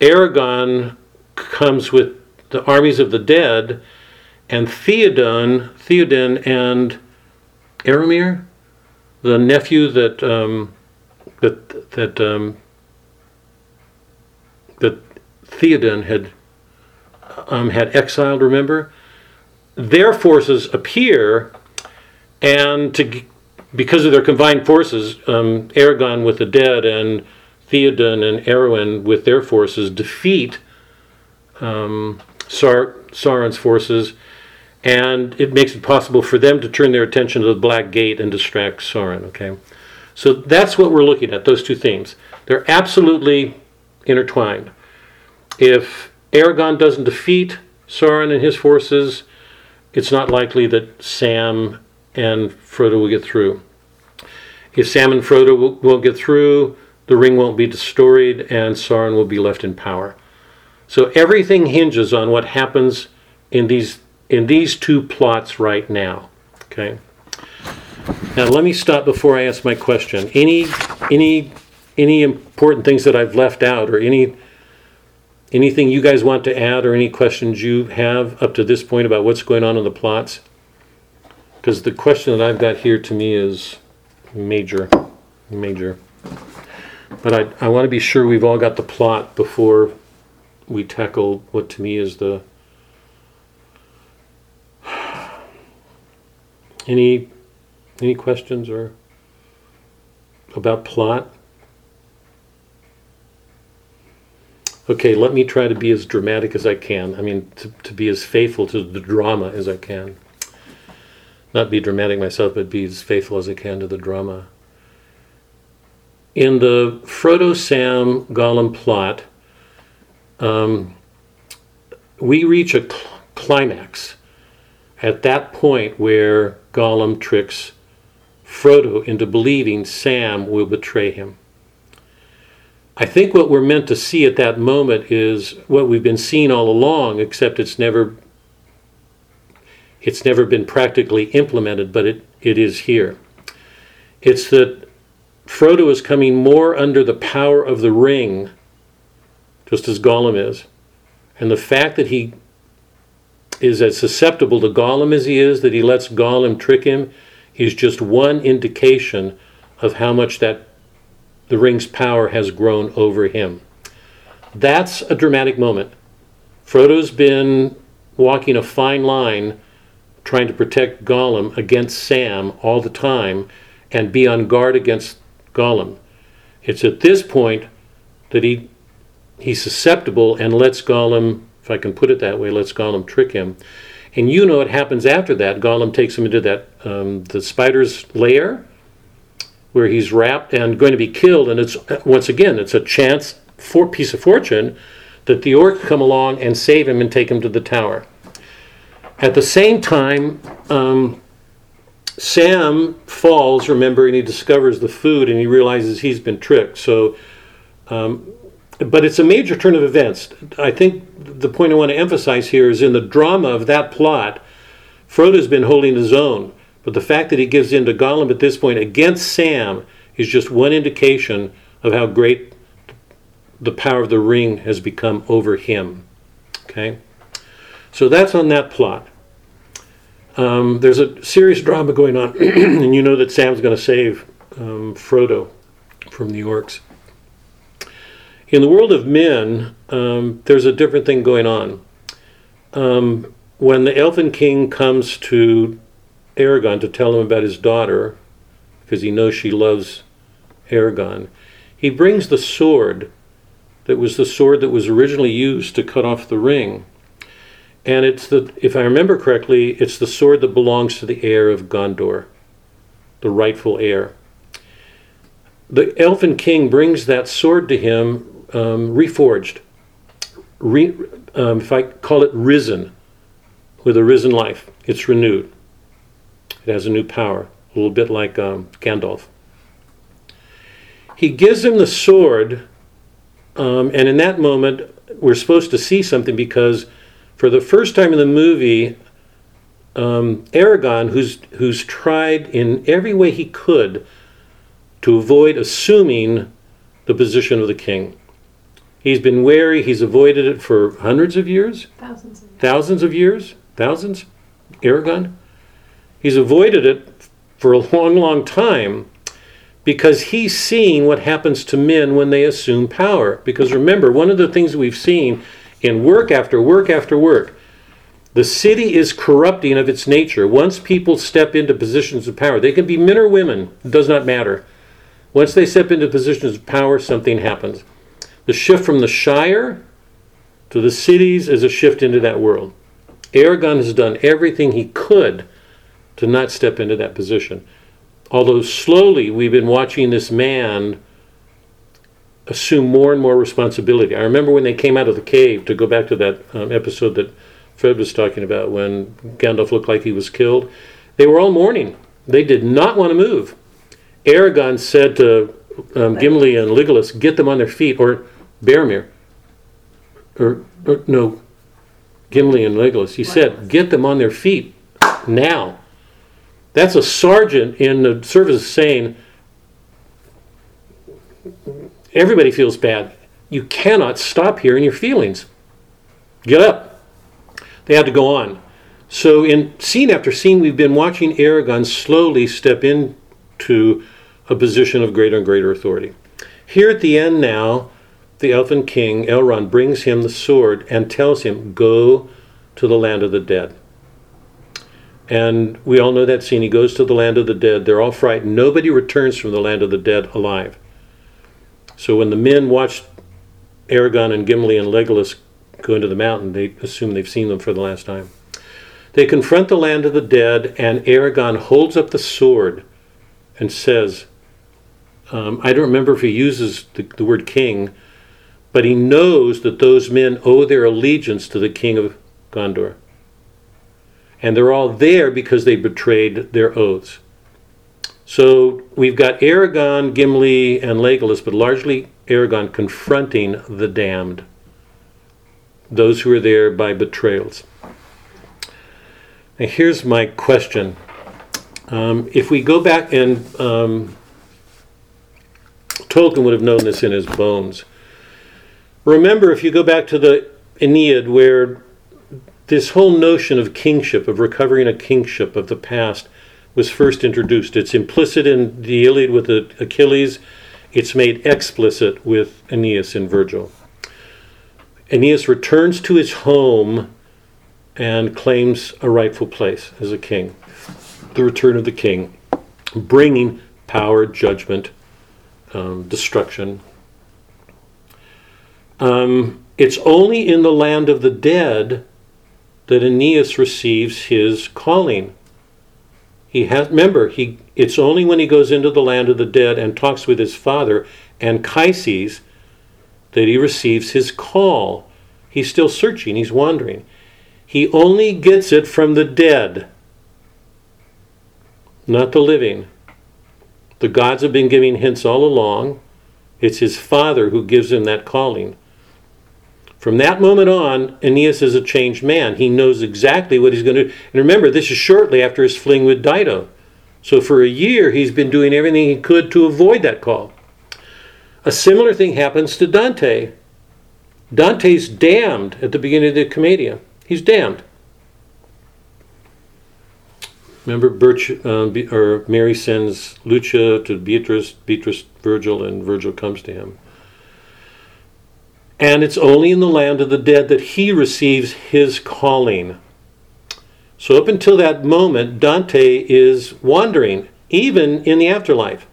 Aragorn comes with the armies of the dead, and Theoden, Theoden and Aramir, the nephew that um, that that um, that Theoden had um, had exiled. Remember, their forces appear, and to because of their combined forces, um, Aragorn with the dead and Theoden and Arwen with their forces defeat um, Sar- Sauron's forces, and it makes it possible for them to turn their attention to the Black Gate and distract Sauron. Okay, so that's what we're looking at. Those two themes. They're absolutely intertwined. If Aragorn doesn't defeat Sauron and his forces, it's not likely that Sam and Frodo will get through. If Sam and Frodo won't get through, the ring won't be destroyed, and Sauron will be left in power. So everything hinges on what happens in these in these two plots right now. Okay. Now let me stop before I ask my question. Any any any important things that I've left out, or any anything you guys want to add, or any questions you have up to this point about what's going on in the plots? Because the question that I've got here to me is major, major. But I I want to be sure we've all got the plot before we tackle what to me is the any any questions or about plot? Okay let me try to be as dramatic as i can. I mean to, to be as faithful to the drama as i can. Not be dramatic myself but be as faithful as i can to the drama. In the frodo sam gollum plot um, we reach a cl- climax at that point where Gollum tricks Frodo into believing Sam will betray him. I think what we're meant to see at that moment is what we've been seeing all along, except it's never it's never been practically implemented, but it, it is here. It's that Frodo is coming more under the power of the ring just as Gollum is. And the fact that he is as susceptible to Gollum as he is, that he lets Gollum trick him, is just one indication of how much that the ring's power has grown over him. That's a dramatic moment. Frodo's been walking a fine line trying to protect Gollum against Sam all the time and be on guard against Gollum. It's at this point that he he's susceptible and lets Gollum, if I can put it that way, lets Gollum trick him. And you know what happens after that. Gollum takes him into that um, the spider's lair, where he's wrapped and going to be killed. And it's once again, it's a chance for piece of fortune that the orc come along and save him and take him to the tower. At the same time, um, Sam falls, remember, and he discovers the food and he realizes he's been tricked. So um, but it's a major turn of events. I think the point I want to emphasize here is in the drama of that plot, Frodo's been holding his own, But the fact that he gives in to Gollum at this point against Sam is just one indication of how great the power of the ring has become over him. Okay? So that's on that plot. Um, there's a serious drama going on, and you know that Sam's going to save um, Frodo from the orcs. In the world of men, um, there's a different thing going on. Um, when the Elfin King comes to Aragorn to tell him about his daughter, because he knows she loves Aragorn, he brings the sword that was the sword that was originally used to cut off the ring. And it's the, if I remember correctly, it's the sword that belongs to the heir of Gondor, the rightful heir. The Elfin King brings that sword to him um, reforged, re, um, if I call it risen, with a risen life. It's renewed. It has a new power, a little bit like um, Gandalf. He gives him the sword, um, and in that moment, we're supposed to see something because for the first time in the movie, um, Aragorn, who's, who's tried in every way he could to avoid assuming the position of the king. He's been wary, he's avoided it for hundreds of years, Thousands of thousands of years, thousands. Aragorn? He's avoided it for a long, long time because he's seen what happens to men when they assume power. Because remember, one of the things we've seen in work after work after work, the city is corrupting of its nature. Once people step into positions of power, they can be men or women, it does not matter. Once they step into positions of power, something happens. The shift from the Shire to the cities is a shift into that world. Aragorn has done everything he could to not step into that position. Although slowly we've been watching this man assume more and more responsibility. I remember when they came out of the cave, to go back to that um, episode that Fred was talking about when Gandalf looked like he was killed, they were all mourning. They did not want to move. Aragorn said to um, Gimli and Legolas, get them on their feet, or Boromir, or, or no, Gimli and Legolas. He said, get them on their feet now. That's a sergeant in the service saying, everybody feels bad. You cannot stop here in your feelings. Get up. They had to go on. So, in scene after scene, we've been watching Aragorn slowly step into a position of greater and greater authority. Here at the end now, the elfin king, Elrond, brings him the sword and tells him, Go to the land of the dead. And we all know that scene. He goes to the land of the dead. They're all frightened. Nobody returns from the land of the dead alive. So when the men watch Aragorn and Gimli and Legolas go into the mountain, they assume they've seen them for the last time. They confront the land of the dead, and Aragorn holds up the sword and says, um, I don't remember if he uses the, the word king, but he knows that those men owe their allegiance to the king of Gondor. And they're all there because they betrayed their oaths. So we've got Aragorn, Gimli, and Legolas, but largely Aragorn confronting the damned, those who are there by betrayals. Now, here's my question. Um, if we go back and um, Tolkien would have known this in his bones. Remember, if you go back to the Aeneid, where this whole notion of kingship, of recovering a kingship of the past, was first introduced. It's implicit in the Iliad with Achilles, it's made explicit with Aeneas in Virgil. Aeneas returns to his home and claims a rightful place as a king. The return of the king, bringing power, judgment, um, destruction. Um, it's only in the land of the dead that Aeneas receives his calling. He has remember he it's only when he goes into the land of the dead and talks with his father Anchises that he receives his call. He's still searching, he's wandering. He only gets it from the dead, not the living. The gods have been giving hints all along. It's his father who gives him that calling. From that moment on, Aeneas is a changed man. He knows exactly what he's going to do. And remember, this is shortly after his fling with Dido. So for a year, he's been doing everything he could to avoid that call. A similar thing happens to Dante. Dante's damned at the beginning of the Commedia. He's damned. Remember, Birch, uh, or Mary sends Lucia to Beatrice, Beatrice Virgil, and Virgil comes to him. And it's only in the land of the dead that he receives his calling. So, up until that moment, Dante is wandering, even in the afterlife.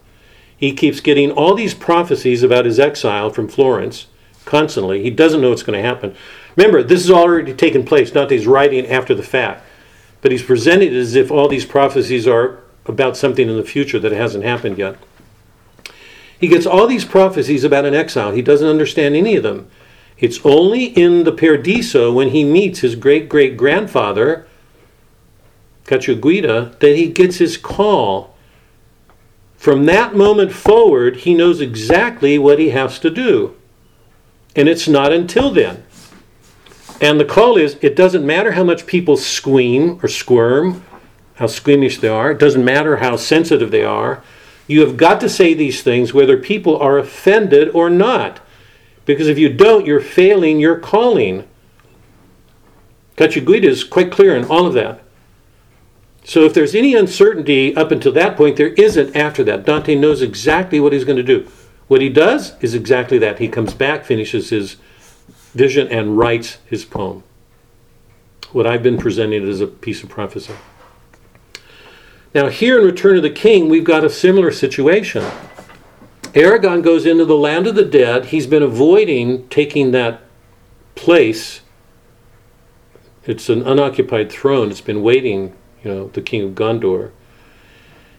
He keeps getting all these prophecies about his exile from Florence constantly. He doesn't know what's going to happen. Remember, this has already taken place. Dante's writing after the fact. But he's presented as if all these prophecies are about something in the future that hasn't happened yet. He gets all these prophecies about an exile. He doesn't understand any of them. It's only in the Paradiso when he meets his great great grandfather, Cacciaguida, that he gets his call. From that moment forward, he knows exactly what he has to do. And it's not until then. And the call is it doesn't matter how much people squeam or squirm, how squeamish they are, it doesn't matter how sensitive they are. You have got to say these things whether people are offended or not. Because if you don't, you're failing your calling. Cacciaguida is quite clear in all of that. So if there's any uncertainty up until that point, there isn't after that. Dante knows exactly what he's going to do. What he does is exactly that. He comes back, finishes his vision, and writes his poem. What I've been presenting as a piece of prophecy. Now, here in Return of the King, we've got a similar situation. Aragorn goes into the land of the dead. He's been avoiding taking that place. It's an unoccupied throne. It's been waiting, you know, the king of Gondor.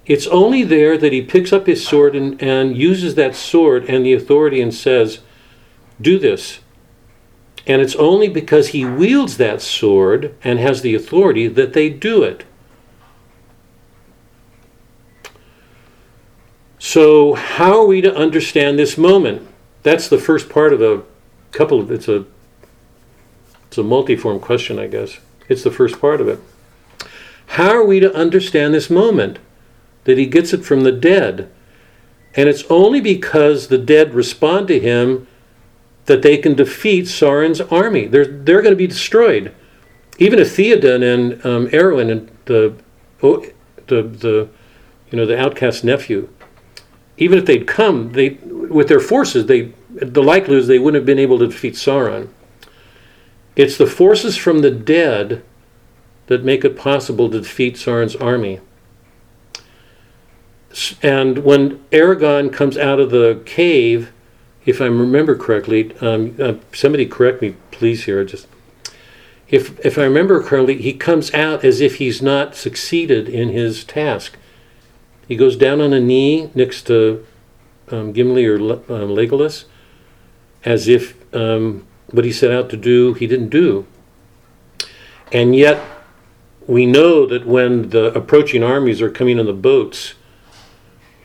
It's only there that he picks up his sword and, and uses that sword and the authority and says, Do this. And it's only because he wields that sword and has the authority that they do it. So, how are we to understand this moment? That's the first part of a couple of it's a it's a multiform question, I guess. It's the first part of it. How are we to understand this moment that he gets it from the dead? And it's only because the dead respond to him that they can defeat Sauron's army. They're they're going to be destroyed. Even if Theoden and um, Arwen and the oh, the the you know the outcast nephew even if they'd come, they with their forces, they the likelihood is they wouldn't have been able to defeat Sauron. It's the forces from the dead that make it possible to defeat Sauron's army. And when Aragorn comes out of the cave, if I remember correctly, um, uh, somebody correct me, please. Here, just if if I remember correctly, he comes out as if he's not succeeded in his task. He goes down on a knee next to um, Gimli or Le- um, Legolas, as if um, what he set out to do, he didn't do. And yet, we know that when the approaching armies are coming on the boats,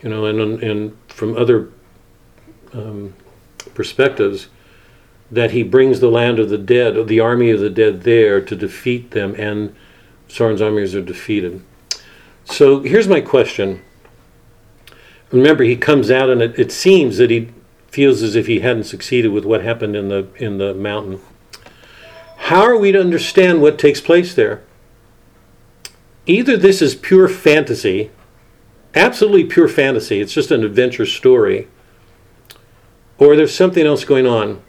you know, and, and from other um, perspectives, that he brings the land of the dead, the army of the dead there to defeat them, and Sauron's armies are defeated. So here's my question. Remember, he comes out, and it, it seems that he feels as if he hadn't succeeded with what happened in the in the mountain. How are we to understand what takes place there? Either this is pure fantasy, absolutely pure fantasy, it's just an adventure story, or there's something else going on.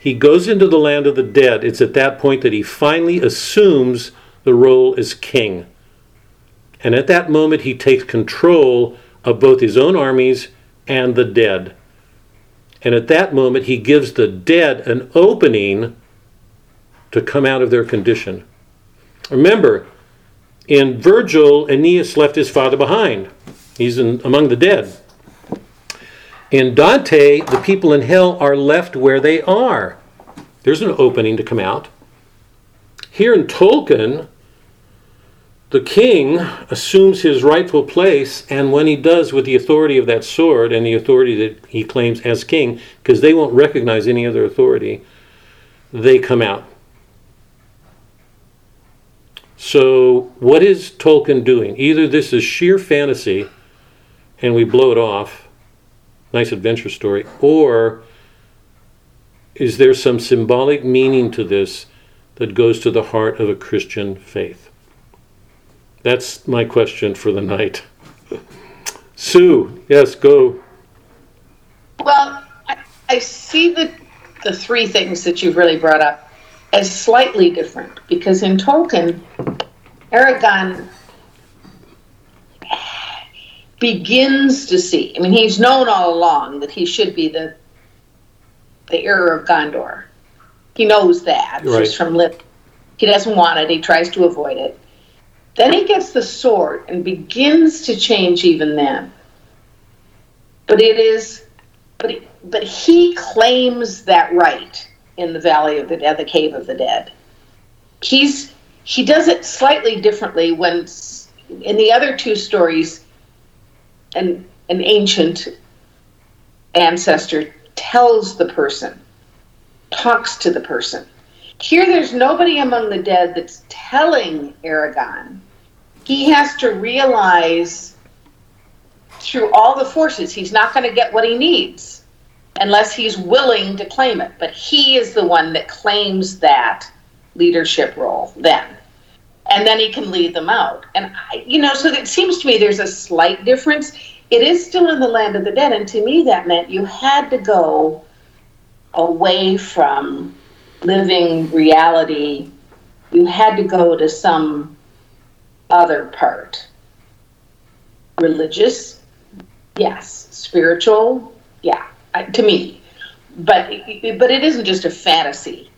He goes into the land of the dead. It's at that point that he finally assumes the role as king. And at that moment, he takes control of both his own armies and the dead. And at that moment, he gives the dead an opening to come out of their condition. Remember, in Virgil, Aeneas left his father behind. He's in, among the dead. In Dante, the people in hell are left where they are. There's an opening to come out. Here in Tolkien, the king assumes his rightful place, and when he does with the authority of that sword and the authority that he claims as king, because they won't recognize any other authority, they come out. So, what is Tolkien doing? Either this is sheer fantasy and we blow it off, nice adventure story, or is there some symbolic meaning to this that goes to the heart of a Christian faith? That's my question for the night. Sue, yes, go. Well, I, I see the, the three things that you've really brought up as slightly different because in Tolkien, Aragorn begins to see. I mean, he's known all along that he should be the the heir of Gondor. He knows that Right. just from lip. He doesn't want it. He tries to avoid it. Then he gets the sword and begins to change even then. But it is, but he, but he claims that right in the Valley of the Dead, the Cave of the Dead. He's he does it slightly differently when in the other two stories an an ancient ancestor tells the person talks to the person here there's nobody among the dead that's telling aragorn he has to realize through all the forces he's not going to get what he needs unless he's willing to claim it but he is the one that claims that leadership role then and then he can lead them out. And I, you know, so it seems to me there's a slight difference. It is still in the land of the dead, and to me that meant you had to go away from living reality. You had to go to some other part. Religious, yes. Spiritual, yeah. To me, but but it isn't just a fantasy.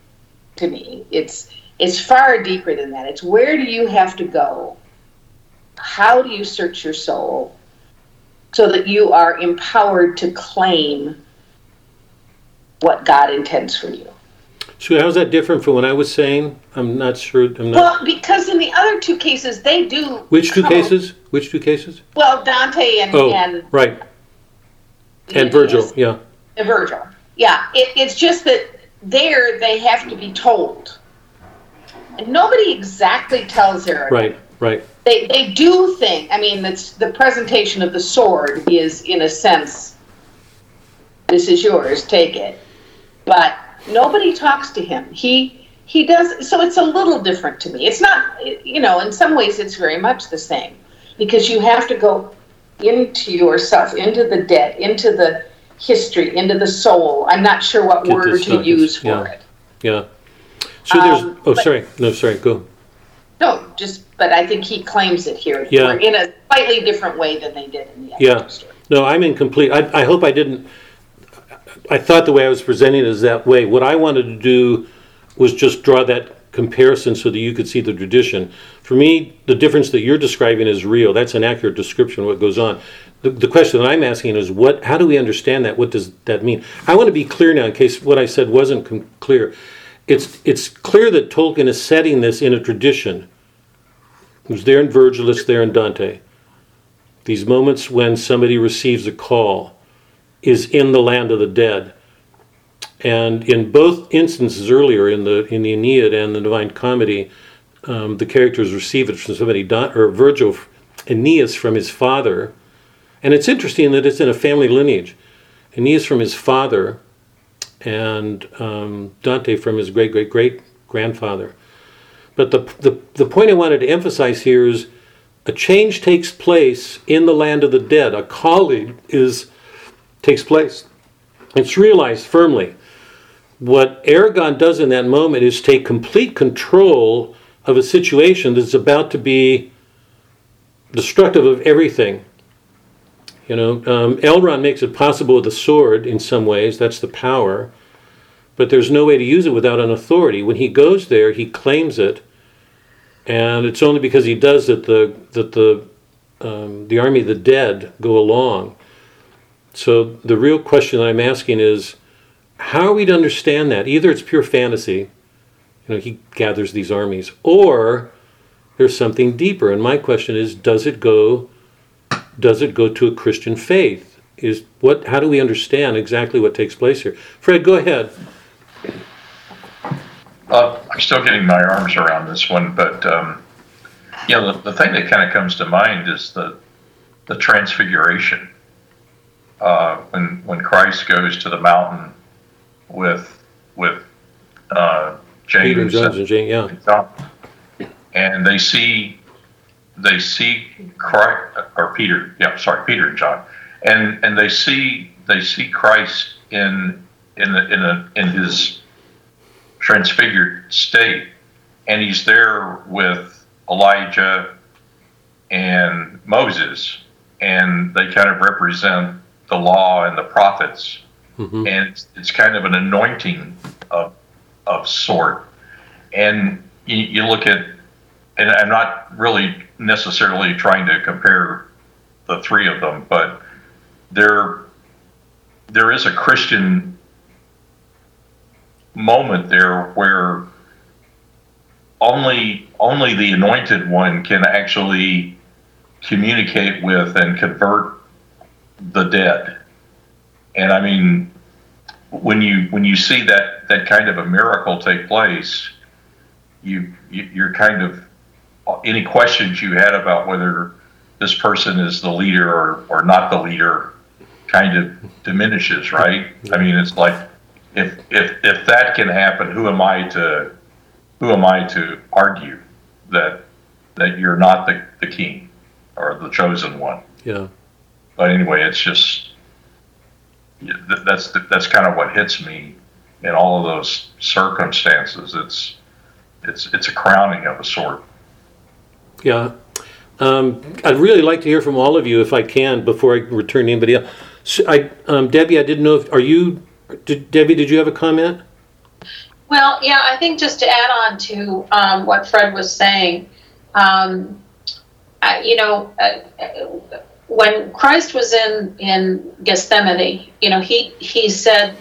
To me, it's it's far deeper than that. It's where do you have to go? How do you search your soul so that you are empowered to claim what God intends for you? So, how's that different from what I was saying? I'm not sure. I'm not. Well, because in the other two cases, they do. Which two come- cases? Which two cases? Well, Dante and, Oh, and right. And Virgil, yeah. and Virgil. Yeah, it, it's just that there they have to be told. And nobody exactly tells Eric. Right, right. They, they do think, I mean, it's, the presentation of the sword is, in a sense, this is yours, take it. But nobody talks to him. He, he does, so it's a little different to me. It's not, you know, in some ways it's very much the same because you have to go into yourself, into the dead, into the history, into the soul. I'm not sure what Get word to use for yeah. it. Yeah. So there's. Um, oh, but- sorry. No, sorry. Go. No, just, but I think he claims it here Yeah. in a slightly different way than they did in the other Yeah. story. No, I'm incomplete. I, I hope I didn't. I thought the way I was presenting it is that way. What I wanted to do was just draw that comparison so that you could see the tradition. For me, the difference that you're describing is real. That's an accurate description of what goes on. The, the question that I'm asking is, what? How do we understand that? What does that mean? I want to be clear now, in case what I said wasn't com- clear. It's it's clear that Tolkien is setting this in a tradition. It was there in Virgil, it's there in Dante. These moments when somebody receives a call is in the land of the dead. And in both instances earlier in the in the Aeneid and the Divine Comedy, um, the characters receive it from somebody, or Virgil, Aeneas from his father. And it's interesting that it's in a family lineage. Aeneas from his father, and um, Dante from his great great great grandfather. But the, the the point I wanted to emphasize here is a change takes place in the land of the dead. A colleague is takes place. It's realized firmly. What Aragorn does in that moment is take complete control of a situation that's about to be destructive of everything. You know, um, Elrond makes it possible with the sword in some ways, that's the power, but there's no way to use it without an authority. When he goes there, he claims it, and it's only because he does that the, that the, um, the army of the dead go along. So the real question I'm asking is, how are we to understand that? Either it's pure fantasy, you know, he gathers these armies, or there's something deeper. And my question is, does it go, does it go to a Christian faith? Is what? How do we understand exactly what takes place here? Fred, go ahead. Uh, I'm still getting my arms around this one, but um, you know, the, the thing that kind of comes to mind is the the transfiguration. Uh, when when Christ goes to the mountain with with uh, James Peter and John and Jane, yeah. and John, and they see they see Christ or Peter, yeah, sorry, Peter and John, and and they see they see Christ in in the, in a, in his transfigured state, and he's there with Elijah and Moses, and they kind of represent the law and the prophets, Mhm. and it's, it's kind of an anointing of of sort. And you, you look at, and I'm not really necessarily trying to compare the three of them, but there there is a Christian moment there where only only the anointed one can actually communicate with and convert the dead. And I mean when you when you see that that kind of a miracle take place, you, you you're kind of any questions you had about whether this person is the leader or, or not the leader kind of diminishes, right? I mean, it's like if if if that can happen, who am I to who am I to argue that that you're not the, the king or the chosen one? Yeah. But anyway, it's just that's that's kind of what hits me in all of those circumstances. It's it's it's a crowning of a sort. Yeah. Um, I'd really like to hear from all of you if I can before I return to anybody else. So I, um, Debbie, I didn't know if, are you, did, Debbie, did you have a comment? Well, yeah, I think just to add on to um, what Fred was saying, um, I, you know, uh, uh, when Christ was in in Gethsemane, you know, he he said,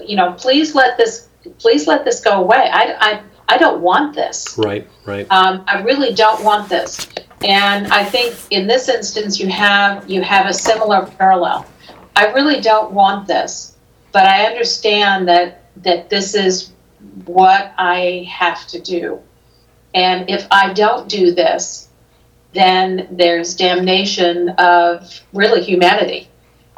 you know, please let this please let this go away. I I, I don't want this. Right, right. Um, I really don't want this. And I think in this instance, you have you have a similar parallel. I really don't want this, but I understand that that this is what I have to do. And if I don't do this, then there's damnation of really humanity.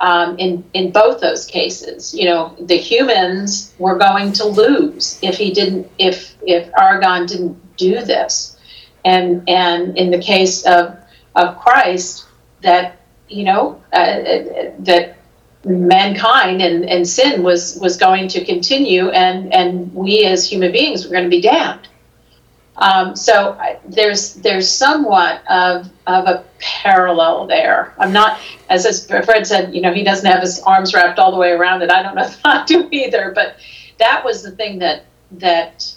Um, in in both those cases, you know, the humans were going to lose if he didn't, if if Aragorn didn't do this, and and in the case of of Christ, that you know uh, that mankind and, and sin was was going to continue, and and we as human beings were going to be damned. Um, so I, there's there's somewhat of of a parallel there. I'm not, as, as Fred said, you know, he doesn't have his arms wrapped all the way around it. I don't know if I do either, but that was the thing that that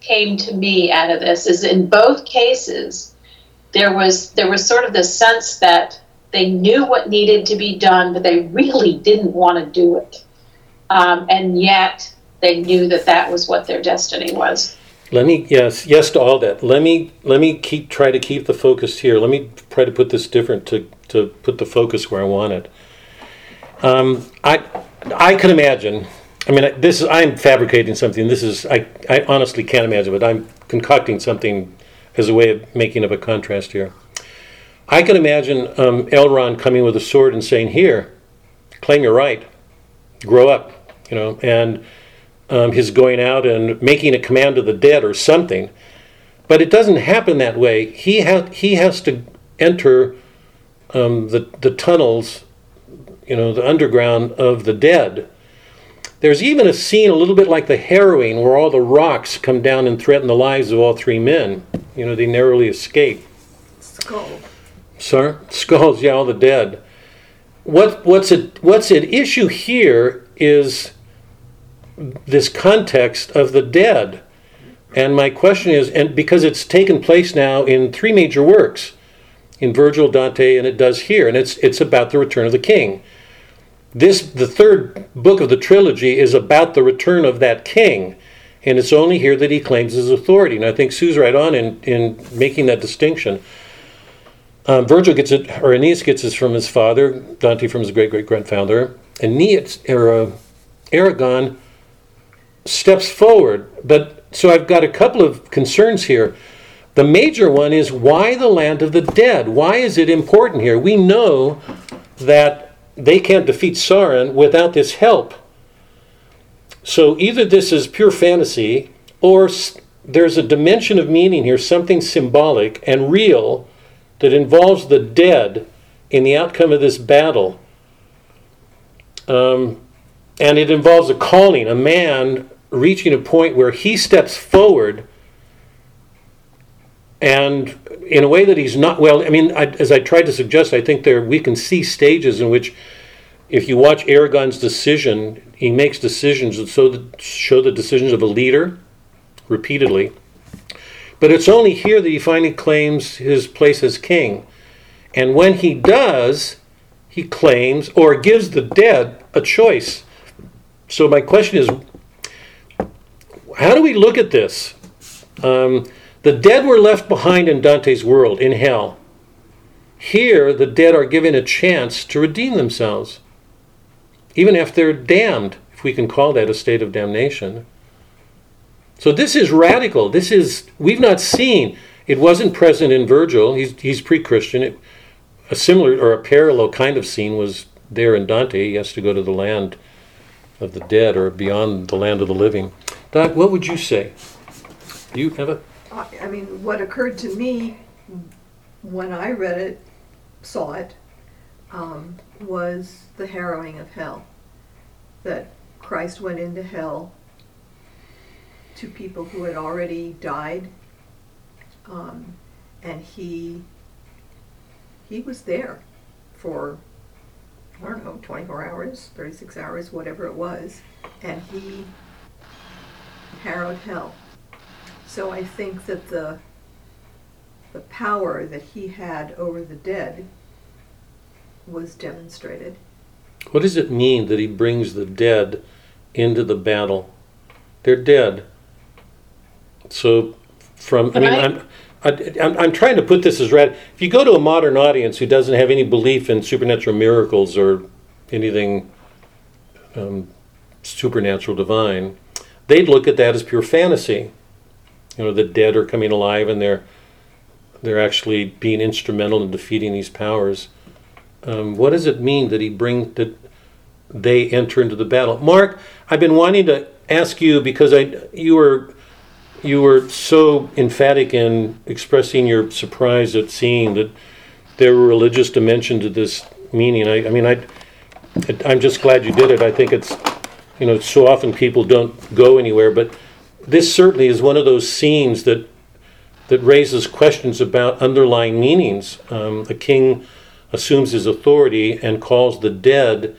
came to me out of this is in both cases there was there was sort of the sense that they knew what needed to be done, but they really didn't want to do it, um, and yet they knew that that was what their destiny was. Let me, yes, yes to all that. Let me, let me keep, try to keep the focus here. Let me try to put this different to, to put the focus where I want it. Um, I, I can imagine, I mean, this is, I'm fabricating something. This is, I, I honestly can't imagine, but I'm concocting something as a way of making up a contrast here. I can imagine um, Elrond coming with a sword and saying, "Here, claim your right, grow up," you know, and um, his going out and making a command of the dead or something. But it doesn't happen that way. He has he has to enter um, the the tunnels, you know, the underground of the dead. There's even a scene a little bit like the harrowing, where all the rocks come down and threaten the lives of all three men. You know, they narrowly escape. Skull. Sir, skulls, yeah, all the dead. What what's at what's at issue here is this context of the dead. And my question is, and because it's taken place now in three major works, in Virgil, Dante, and it does here, and it's it's about the return of the king. This the third book of the trilogy is about the return of that king, and it's only here that he claims his authority. And I think Sue's right on in, in making that distinction. Um, Virgil gets it, or Aeneas gets it from his father, Dante from his great great grandfather. Aeneas, or uh, Aragorn steps forward. But so I've got a couple of concerns here. The major one is why the land of the dead? Why is it important here? We know that they can't defeat Sauron without this help. So either this is pure fantasy or there's a dimension of meaning here, something symbolic and real that involves the dead in the outcome of this battle. Um, and it involves a calling, a man reaching a point where he steps forward and in a way that he's not well i mean I, as i tried to suggest i think there we can see stages in which if you watch aragorn's decision he makes decisions that so that show the decisions of a leader repeatedly. But it's only here that he finally claims his place as king. And when he does he claims or gives the dead a choice. So my question is how do we look at this um, the dead were left behind in Dante's world, in hell. Here, the dead are given a chance to redeem themselves, even if they're damned, if we can call that a state of damnation. So this is radical. This is, we've not seen, it wasn't present in Virgil, he's, he's pre Christian. A similar or a parallel kind of scene was there in Dante. He has to go to the land of the dead or beyond the land of the living. Doc, what would you say? You have a. I I mean, what occurred to me when I read it, saw it, um, was the harrowing of hell. That Christ went into hell to people who had already died, um, and he he was there for I don't know, 24 hours, 36 hours, whatever it was, and he harrowed hell. So I think that the the power that he had over the dead was demonstrated. What does it mean that he brings the dead into the battle? They're dead. So, from I mean, I- I'm, I, I'm I'm trying to put this as red. If you go to a modern audience who doesn't have any belief in supernatural miracles or anything um, supernatural, divine, they'd look at that as pure fantasy. You know, the dead are coming alive and they're they're actually being instrumental in defeating these powers. Um, what does it mean that he bring that they enter into the battle? Mark, I've been wanting to ask you because I you were you were so emphatic in expressing your surprise at seeing that there were religious dimension to this meaning. I, I mean, I I'm just glad you did it. I think it's you know so often people don't go anywhere, but this certainly is one of those scenes that that raises questions about underlying meanings. Um, a king assumes his authority and calls the dead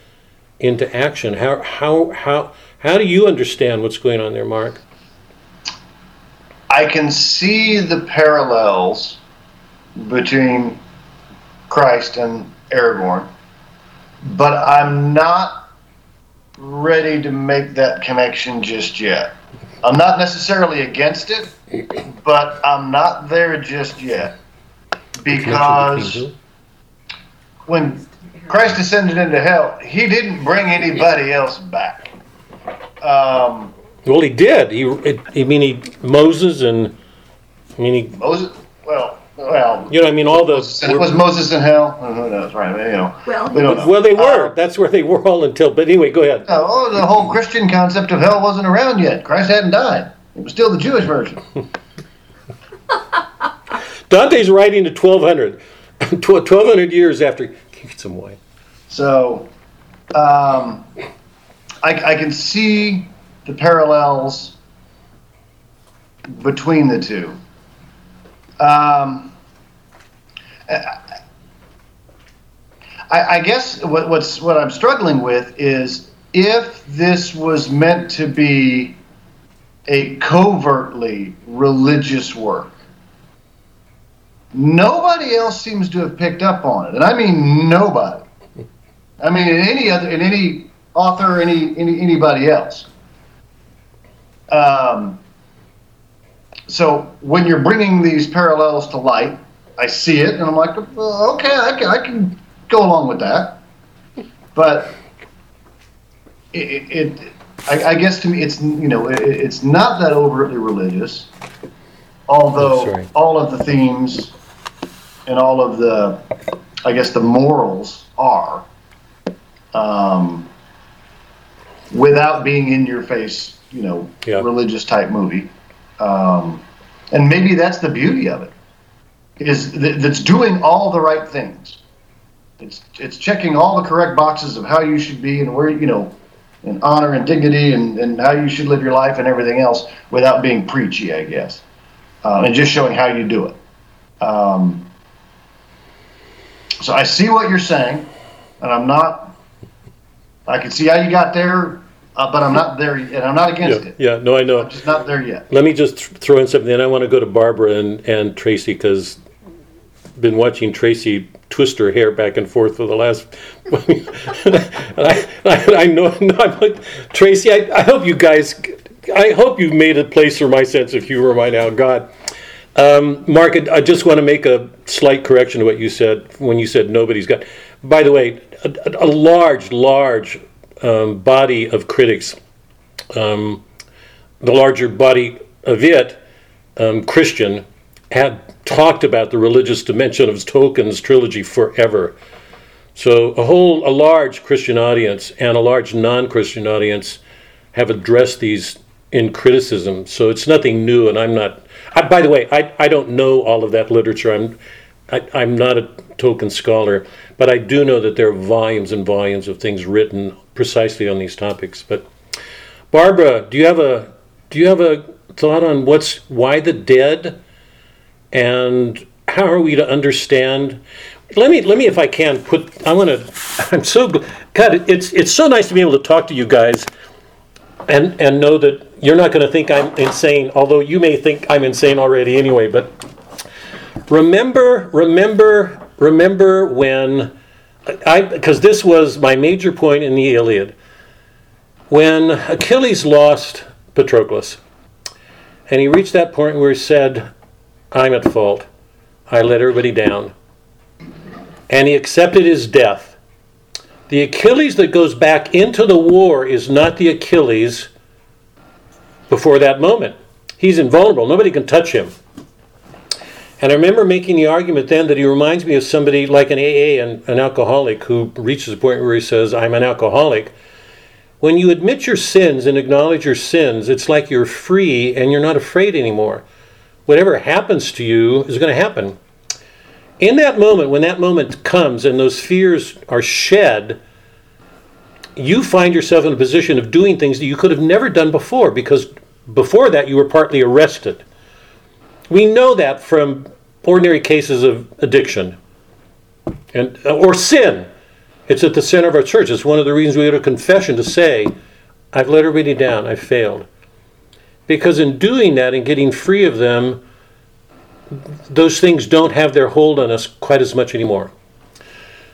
into action. How how how how do you understand what's going on there, Mark? I can see the parallels between Christ and Aragorn, but I'm not ready to make that connection just yet. I'm not necessarily against it, but I'm not there just yet. Because when Christ ascended into hell, he didn't bring anybody else back. Um, Well, he did. He, it, I mean, he Moses and I mean, he, Moses, well, well, you know, I mean, all the was Moses in hell? Who knows, right? You know, Well, we don't know. well, they were. Uh, That's where they were all until. But anyway, go ahead. No, oh, the whole Christian concept of hell wasn't around yet. Christ hadn't died. It was still the Jewish version. Dante's writing to 1200, 1200 years after. Can you get some wine? So, um, I, I can see the parallels between the two. Um, I, I guess what, what's what I'm struggling with is if this was meant to be a covertly religious work. Nobody else seems to have picked up on it, and I mean nobody. I mean, in any other, in any author, any, any anybody else. Um, so when you're bringing these parallels to light, I see it, and I'm like, well, okay, I can, I can go along with that. But it, it I, I guess to me, it's you know, it, it's not that overtly religious. although Sorry. all of the themes and all of the, I guess, the morals are, um, without being in your face, you know, Yeah. religious type movie. Um, and maybe that's the beauty of it, is that that's doing all the right things. It's it's checking all the correct boxes of how you should be and where you know, and honor and dignity and, and how you should live your life and everything else without being preachy, I guess, uh, and just showing how you do it. Um, so I see what you're saying, and I'm not. I can see how you got there, uh, but I'm not there, and I'm not against Yeah, it. yeah, no, I know. I'm just not there yet. Let me just th- throw in something, and I want to go to Barbara and, and Tracy because been watching Tracy twist her hair back and forth for the last. I, I, I know, no, I'm like, Tracy, I, I hope you guys, I hope you've made a place for my sense of humor by now. God, um, Mark, I just want to make a slight correction to what you said when you said nobody's got. By the way, a, a large, large um, body of critics, um, the larger body of it, um, Christian, had talked about the religious dimension of Tolkien's trilogy forever. So a whole, a large Christian audience and a large non-Christian audience have addressed these in criticism. So it's nothing new, and I'm not. I, by the way, I, I don't know all of that literature. I'm I, I'm not a Tolkien scholar, but I do know that there are volumes and volumes of things written precisely on these topics. But Barbara, do you have a do you have a thought on what's why the dead, and how are we to understand? Let me let me if I can put. I want to. I'm so God. It's it's so nice to be able to talk to you guys, and and know that you're not going to think I'm insane. Although you may think I'm insane already anyway. But remember, remember, remember when I because this was my major point in the Iliad when Achilles lost Patroclus, and he reached that point where he said, I'm at fault. I let everybody down. And he accepted his death. The Achilles that goes back into the war is not the Achilles before that moment. He's invulnerable, nobody can touch him. And I remember making the argument then that he reminds me of somebody like an AA and an alcoholic who reaches a point where he says, I'm an alcoholic. When you admit your sins and acknowledge your sins, it's like you're free and you're not afraid anymore. Whatever happens to you is going to happen. In that moment, when that moment comes and those fears are shed, you find yourself in a position of doing things that you could have never done before because before that you were partly arrested. We know that from ordinary cases of addiction and uh, or sin. It's at the center of our church. It's one of the reasons we go to confession to say, I've let everybody down, I've failed. Because in doing that and getting free of them, those things don't have their hold on us quite as much anymore.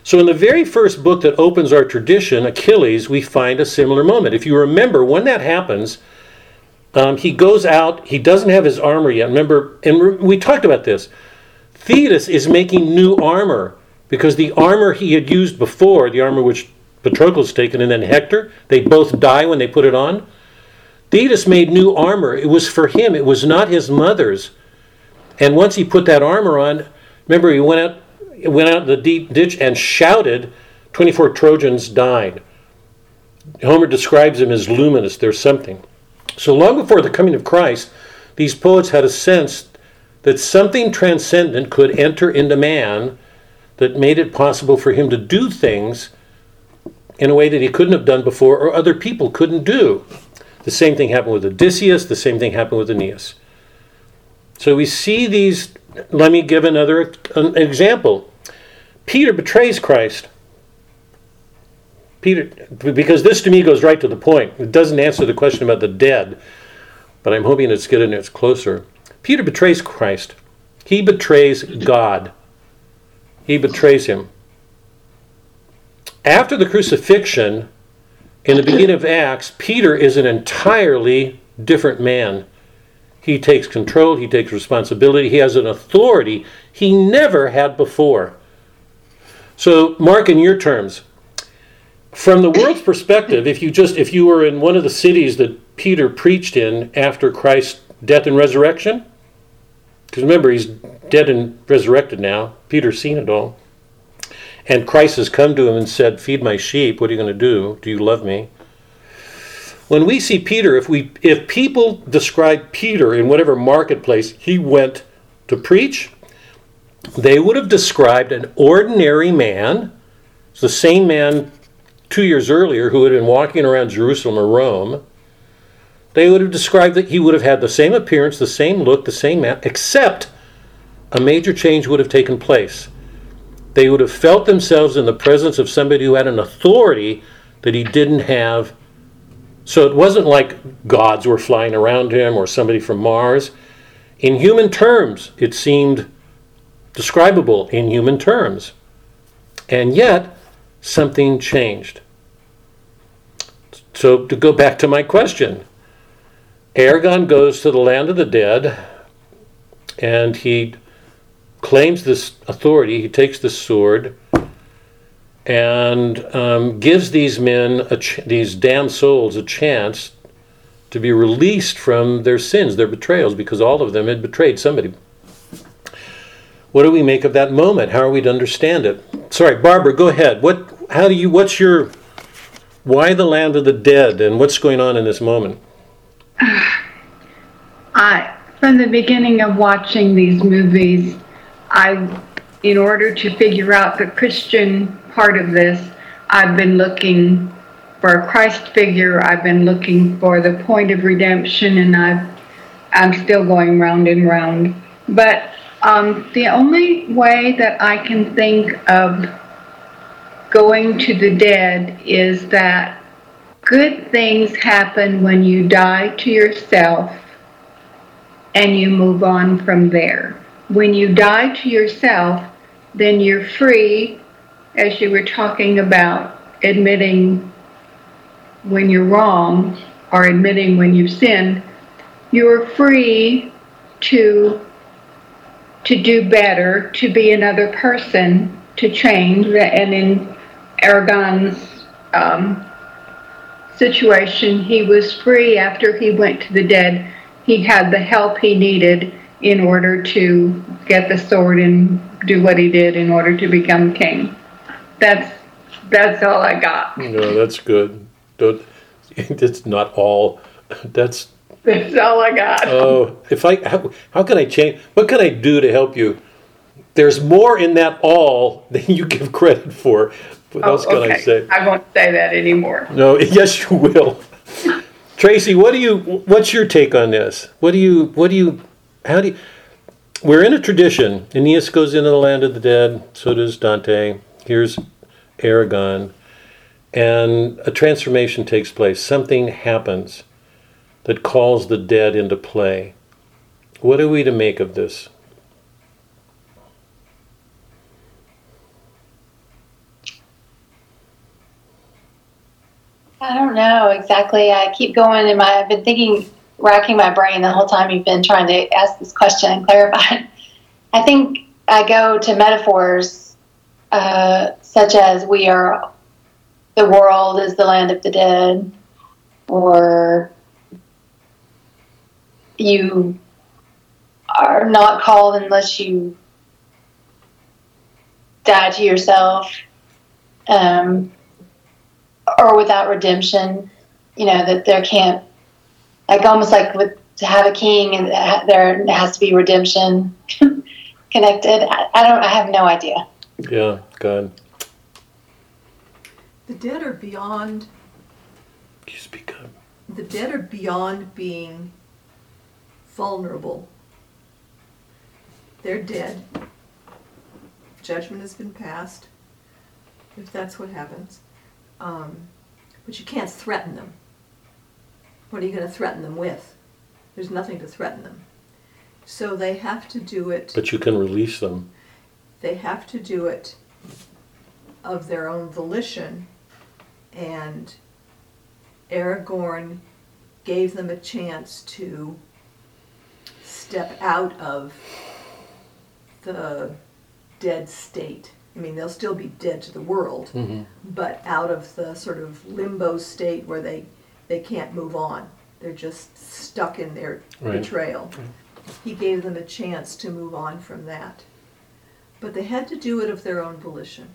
So, in the very first book that opens our tradition, Achilles, we find a similar moment. If you remember, when that happens, um, he goes out, he doesn't have his armor yet. Remember, and we talked about this. Thetis is making new armor because the armor he had used before, the armor which Patroclus taken, and then Hector, they both die when they put it on. Thetis made new armor. It was for him, it was not his mother's. And once he put that armor on, remember he went out went out in the deep ditch and shouted, 24 Trojans died. Homer describes him as luminous, there's something. So long before the coming of Christ, these poets had a sense that something transcendent could enter into man that made it possible for him to do things in a way that he couldn't have done before or other people couldn't do. The same thing happened with Odysseus, the same thing happened with Aeneas. So we see these. Let me give another an example. Peter betrays Christ. Peter, because this to me goes right to the point. It doesn't answer the question about the dead, but I'm hoping it's getting it's closer. Peter betrays Christ. He betrays God. He betrays him. After the crucifixion, in the beginning of Acts, Peter is an entirely different man. He takes control, he takes responsibility, he has an authority he never had before. So, Mark, in your terms, from the world's perspective, if you just if you were in one of the cities that Peter preached in after Christ's death and resurrection, Because remember, he's dead and resurrected now. Peter's seen it all. And Christ has come to him and said, Feed my sheep. What are you going to do? Do you love me? When we see Peter, if we if people describe Peter in whatever marketplace he went to preach, they would have described an ordinary man, it's the same man two years earlier who had been walking around Jerusalem or Rome. They would have described that he would have had the same appearance, the same look, the same man, except a major change would have taken place. They would have felt themselves in the presence of somebody who had an authority that he didn't have. So it wasn't like gods were flying around him or somebody from Mars. In human terms, it seemed describable in human terms. And yet, something changed. So, to go back to my question, Aragorn goes to the land of the dead and he claims this authority. He takes the sword and um, gives these men, ch- these damned souls, a chance to be released from their sins, their betrayals, because all of them had betrayed somebody. What do we make of that moment? How are we to understand it? Sorry, Barbara, go ahead. What? How do you? What's your? Why the land of the dead, and what's going on in this moment? I, from the beginning of watching these movies, I, in order to figure out the Christian part of this, I've been looking for a Christ figure. I've been looking for the point of redemption, and I've, I'm still going round and round. But um, the only way that I can think of going to the dead is that good things happen when you die to yourself and you move on from there. When you die to yourself, then you're free, as you were talking about, admitting when you're wrong or admitting when you've sinned. You're free to to do better, to be another person, to change. And in Aragorn's um, situation, he was free after he went to the dead. He had the help he needed in order to get the sword and do what he did in order to become king. That's that's all I got. No, that's good. Don't, that's not all. That's That's all I got. oh. If I how, how can I change? What can I do to help you? There's more in that all than you give credit for. What oh, else can I Oh, say? I won't say that anymore. No, yes, you will. Tracy, what do you? What's your take on this? What do you? What do you? How do you? We're in a tradition. Aeneas goes into the land of the dead. So does Dante. Here's Aragorn, and a transformation takes place. Something happens that calls the dead into play. What are we to make of this? I don't know exactly. I keep going in my. I've been thinking, racking my brain the whole time you've been trying to ask this question and clarify. I think I go to metaphors uh, such as we are, the world is the land of the dead, or you are not called unless you die to yourself. Um, or without redemption, you know, that there can't, like almost like with to have a king and there has to be redemption connected. I, I don't, I have no idea. Yeah, God, The dead are beyond you speak up. the dead are beyond being vulnerable. They're dead. Judgment has been passed, if that's what happens. Um, but you can't threaten them. What are you going to threaten them with? There's nothing to threaten them. So they have to do it. But you can release them. they have to do it of their own volition, and Aragorn gave them a chance to step out of the dead state. I mean, they'll still be dead to the world, Mm-hmm. but out of the sort of limbo state where they, they can't move on. They're just stuck in their Right. betrayal. he gave them a chance to move on from that. But they had to do it of their own volition.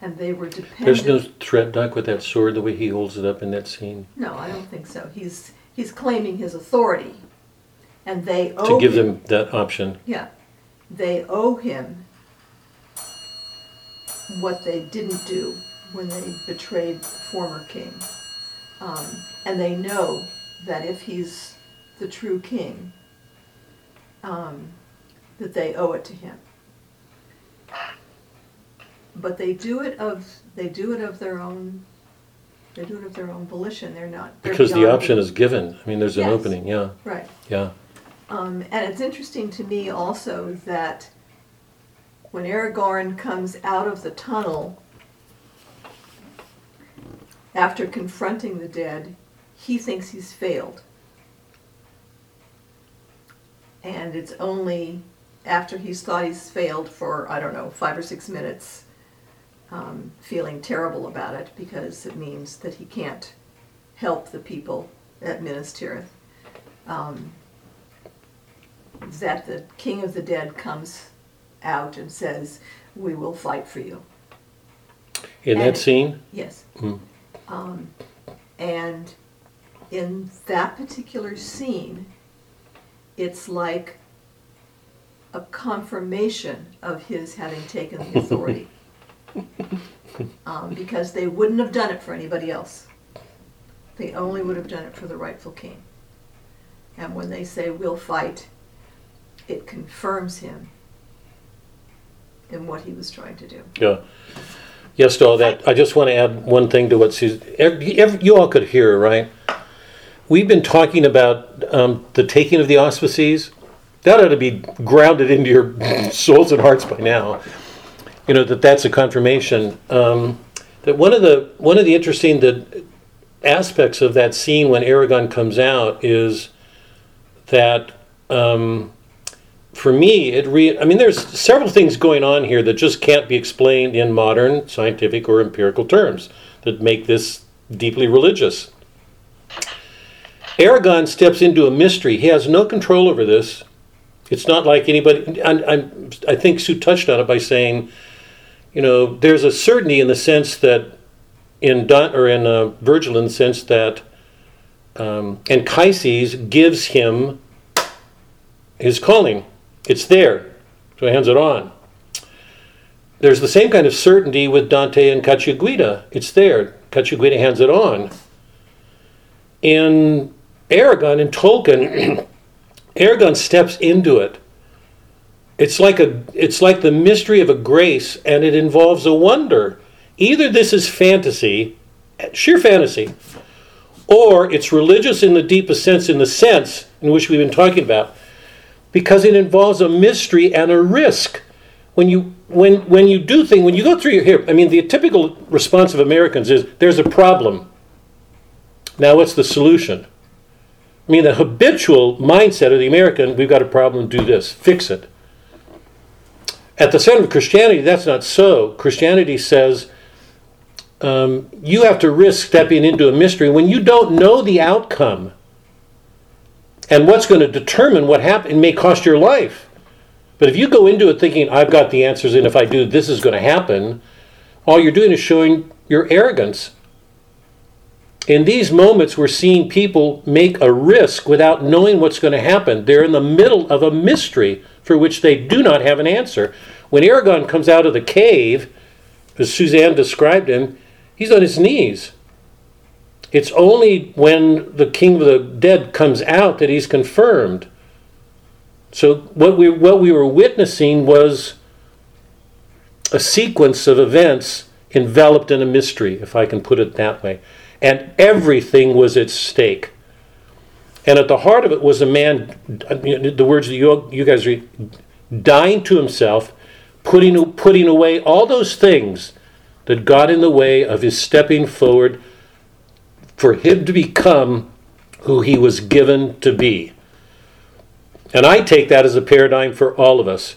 And they were dependent. There's no threat, Doc, with that sword, the way he holds it up in that scene, No, I don't think so. He's, he's claiming his authority. And they to owe. give him- them that option. Yeah, they owe him what they didn't do when they betrayed the former king. Um, and they know that if he's the true king, um, that they owe it to him. But they do it of they do it of their own they do it of their own volition. They're not they're Because the beyond option is given. I mean, there's an Yes. opening, yeah, right. yeah. Um, and it's interesting to me also that when Aragorn comes out of the tunnel after confronting the dead, he thinks he's failed. And it's only after he's thought he's failed for, I don't know, five or six minutes, um, feeling terrible about it because it means that he can't help the people at Minas Tirith. Um, that the king of the dead comes out and says, "We will fight for you." In that scene, Yes. Hmm. Um, and in that particular scene, it's like a confirmation of his having taken the authority. um, because they wouldn't have done it for anybody else. They only would have done it for the rightful king. And when they say, we'll fight, it confirms him in what he was trying to do. yeah. Yes, to all that. I just want to add one thing to what Susan, you all could hear, right? We've been talking about um, the taking of the auspices. That ought to be grounded into your souls and hearts by now. You know that that's a confirmation. Um, that one of the one of the interesting that aspects of that scene when Aragorn comes out is that um, for me it re- I mean there's several things going on here that just can't be explained in modern scientific or empirical terms that make this deeply religious. Aragorn steps into a mystery. He has no control over this. It's not like anybody. I, I, I think Sue touched on it by saying, you know, there's a certainty in the sense that in Don, or in uh, Virgil, in the sense that um, Anchises gives him his calling. It's there, so he hands it on. There's the same kind of certainty with Dante and Cacciaguida. It's there. Cacciaguida hands it on. In Aragorn, in Tolkien, Aragorn steps into it. It's like a it's like the mystery of a grace and it involves a wonder. Either this is fantasy, sheer fantasy, or it's religious in the deepest sense in the sense in which we've been talking about because it involves a mystery and a risk. When you when when you do things, when you go through your here, I mean the typical response of Americans is there's a problem. Now what's the solution? I mean, the habitual mindset of the American, we've got a problem, do this, fix it. At the center of Christianity, that's not so. Christianity says um, you have to risk stepping into a mystery when you don't know the outcome. And what's going to determine what happened may cost your life. But if you go into it thinking, I've got the answers, and if I do, this is going to happen, all you're doing is showing your arrogance. In these moments, we're seeing people make a risk without knowing what's going to happen. They're in the middle of a mystery for which they do not have an answer. When Aragorn comes out of the cave, as Suzanne described him, he's on his knees. It's only when the king of the dead comes out that he's confirmed. So what we what we were witnessing was a sequence of events enveloped in a mystery, if I can put it that way. And everything was at stake. And at the heart of it was a man, the words that you, you guys read, dying to himself, putting, putting away all those things that got in the way of his stepping forward for him to become who he was given to be. And I take that as a paradigm for all of us.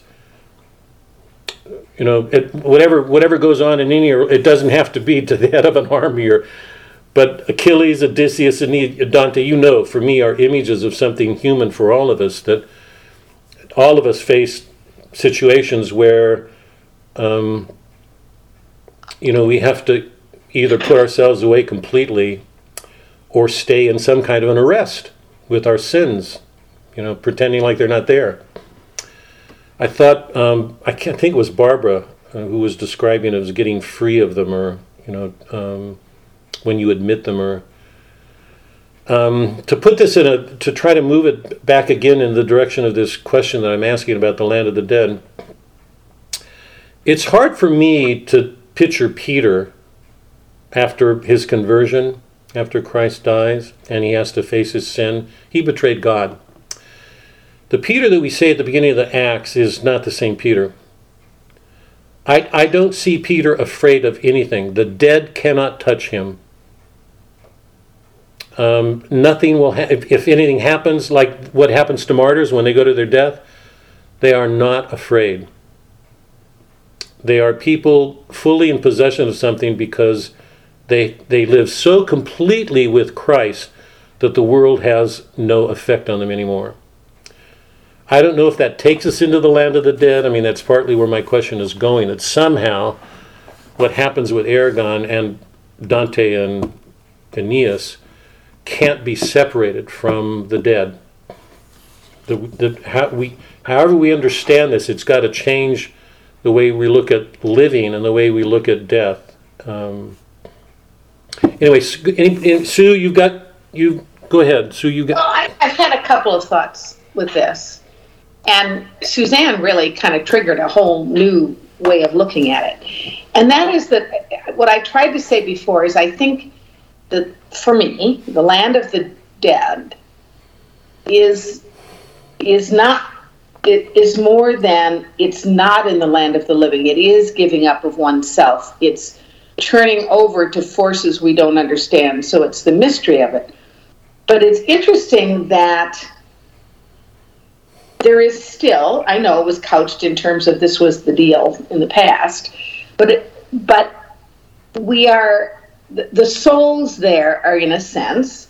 You know, it, whatever whatever goes on in any, it doesn't have to be to the head of an army or But Achilles, Odysseus, and Dante, you know, for me, are images of something human for all of us. That all of us face situations where, um, you know, we have to either put ourselves away completely or stay in some kind of an arrest with our sins, you know, pretending like they're not there. I thought, um, I can't think it was Barbara uh, who was describing it as getting free of them or, you know, um, when you admit them or. Um, to put this in a, to try to move it back again in the direction of this question that I'm asking about the land of the dead, it's hard for me to picture Peter after his conversion, after Christ dies, and he has to face his sin. He betrayed God. The Peter that we say at the beginning of the Acts is not the same Peter. I, I don't see Peter afraid of anything. The dead cannot touch him. Um, nothing will, ha- if, if anything happens, like what happens to martyrs when they go to their death, they are not afraid. They are people fully in possession of something because they, they live so completely with Christ that the world has no effect on them anymore. I don't know if that takes us into the land of the dead. I mean, that's partly where my question is going. That somehow what happens with Aragorn and Dante and Aeneas can't be separated from the dead. The, the, how we, however we understand this, it's got to change the way we look at living and the way we look at death. Um, anyway, Sue, you've got you. Go ahead, Sue. You got. Well, I, I've had a couple of thoughts with this, and Suzanne really kind of triggered a whole new way of looking at it, and that is that uh, what I tried to say before is I think that for me, the land of the dead is is not it is more than it's not in the land of the living. It is giving up of oneself. It's turning over to forces we don't understand. So it's the mystery of it. But it's interesting that there is still, I know it was couched in terms of this was the deal in the past, but it, but we are the souls there are in a sense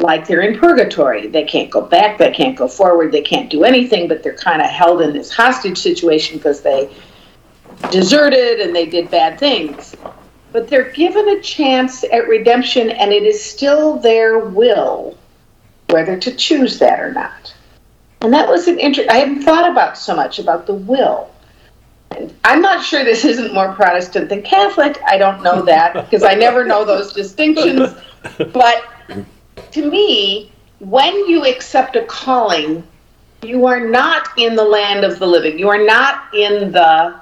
like they're in purgatory. They can't go back, they can't go forward, they can't do anything, but they're kind of held in this hostage situation because they deserted and they did bad things. But they're given a chance at redemption, and it is still their will whether to choose that or not. And that was an interest I hadn't thought about so much about the will. I'm not sure this isn't more Protestant than Catholic. I don't know that because I never know those distinctions. But to me, when you accept a calling, you are not in the land of the living. You are not in the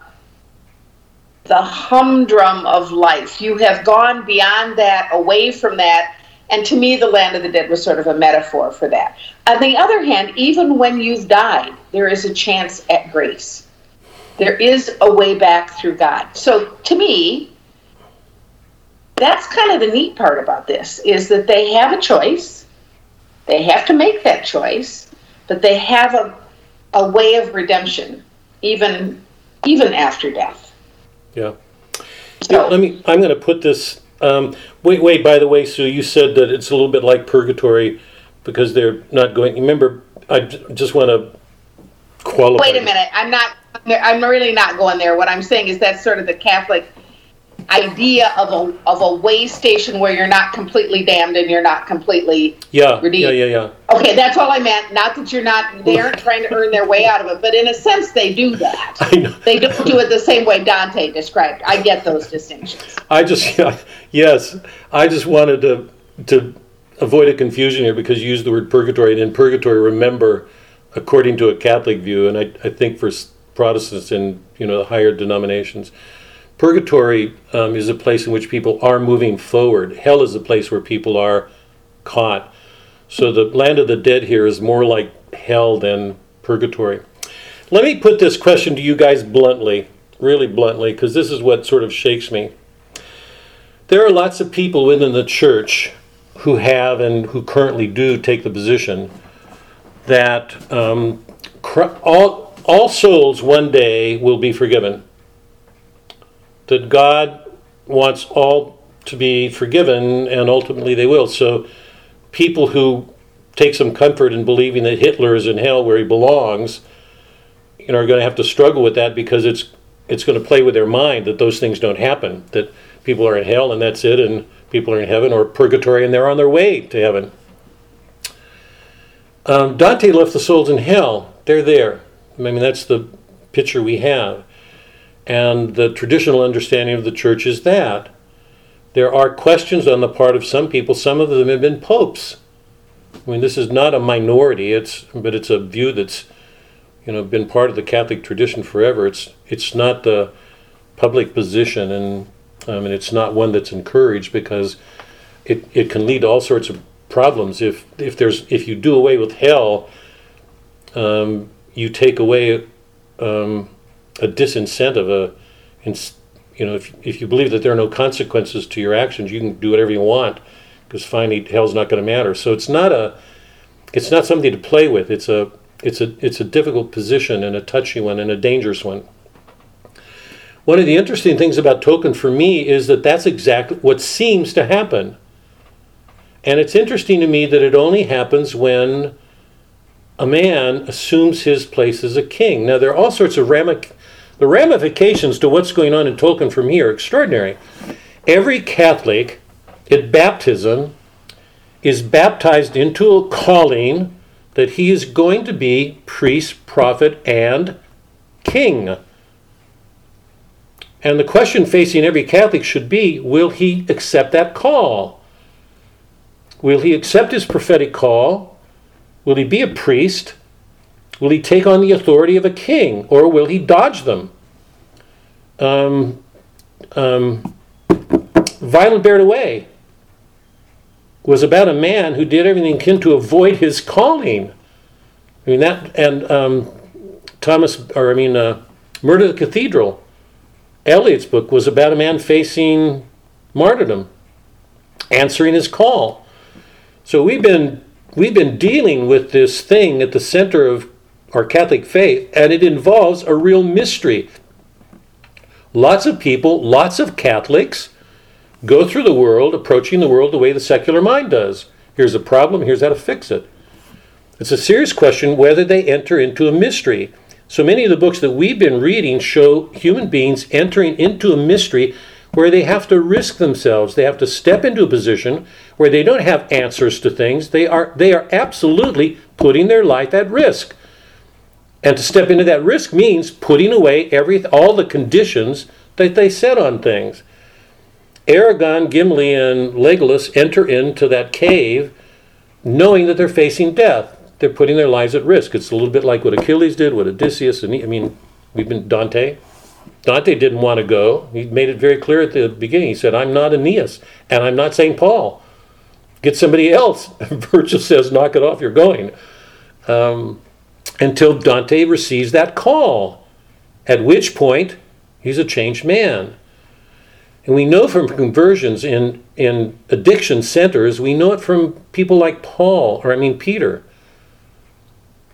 the humdrum of life. You have gone beyond that, away from that. And to me, the land of the dead was sort of a metaphor for that. On the other hand, even when you've died, there is a chance at grace. There is a way back through God. So to me, that's kind of the neat part about this is that they have a choice. They have to make that choice, but they have a, a way of redemption, even even after death. Yeah. So, let me. I'm going to put this. Um, wait, wait. By the way, Sue, you said that it's a little bit like purgatory because they're not going. Remember, I just want to qualify. Wait a minute. I'm not. I'm really not going there. What I'm saying is that's sort of the Catholic idea of a of a way station where you're not completely damned and you're not completely yeah redeemed. yeah yeah. Yeah okay that's all i meant. Not that you're not they aren't trying to earn their way out of it but in a sense they do that. I know. they don't do it the same way dante described. I get those distinctions. I just yeah, yes. I just wanted to to avoid a confusion here because you use the word purgatory and in purgatory remember according to a catholic view and i, I think for protestants in you know the higher denominations Purgatory um, is a place in which people are moving forward. Hell is a place where people are caught. So the land of the dead here is more like hell than purgatory. Let me put this question to you guys bluntly, really bluntly, because this is what sort of shakes me. There are lots of people within the church who have and who currently do take the position that um, all, all souls one day will be forgiven that God wants all to be forgiven, and ultimately they will. So, people who take some comfort in believing that Hitler is in hell where he belongs, you know, are going to have to struggle with that because it's it's going to play with their mind that those things don't happen. That people are in hell and that's it, and people are in heaven or purgatory and they're on their way to heaven. Um, Dante left the souls in hell. They're there. I mean, that's the picture we have. And the traditional understanding of the church is that. There are questions on the part of some people. Some of them have been popes. I mean, this is not a minority, it's, but it's a view that's you know, been part of the Catholic tradition forever. It's, it's not the public position, and I mean, it's not one that's encouraged because it, it can lead to all sorts of problems. If, if, there's, if you do away with hell, um, you take away um, a disincentive, uh, a, you know, if, if you believe that there are no consequences to your actions, you can do whatever you want because finally hell's not going to matter. So it's not a, it's not something to play with. It's a, it's a, it's a difficult position and a touchy one and a dangerous one. One of the interesting things about Tolkien for me is that that's exactly what seems to happen. And it's interesting to me that it only happens when a man assumes his place as a king. Now, there are all sorts of ramic- the ramifications to what's going on in Tolkien from here are extraordinary. Every Catholic at baptism is baptized into a calling that he is going to be priest, prophet, and king. And the question facing every Catholic should be will he accept that call? Will he accept his prophetic call? Will he be a priest? Will he take on the authority of a king? Or will he dodge them? Um, um, Violent Bear Away was about a man who did everything he can to avoid his calling. I mean, that, and um, Thomas, or I mean, uh, Murder of the Cathedral Eliot's book was about a man facing martyrdom, answering his call. So we've been we've been dealing with this thing at the center of our Catholic faith, and it involves a real mystery. Lots of people, lots of Catholics, go through the world approaching the world the way the secular mind does. Here's a problem, here's how to fix it. It's a serious question whether they enter into a mystery. So many of the books that we've been reading show human beings entering into a mystery where they have to risk themselves. They have to step into a position where they don't have answers to things. They are, they are absolutely putting their life at risk. And to step into that risk means putting away every, all the conditions that they set on things. Aragorn, Gimli, and Legolas enter into that cave knowing that they're facing death they're putting their lives at risk. It's a little bit like what Achilles did, what Odysseus, and I mean, we've been Dante. Dante didn't want to go. He made it very clear at the beginning. He said, "I'm not Aeneas, and I'm not Saint Paul. Get somebody else." Virgil says, "Knock it off. You're going." Um, until Dante receives that call, at which point he's a changed man. And we know from conversions in, in addiction centers, we know it from people like Paul, or I mean Peter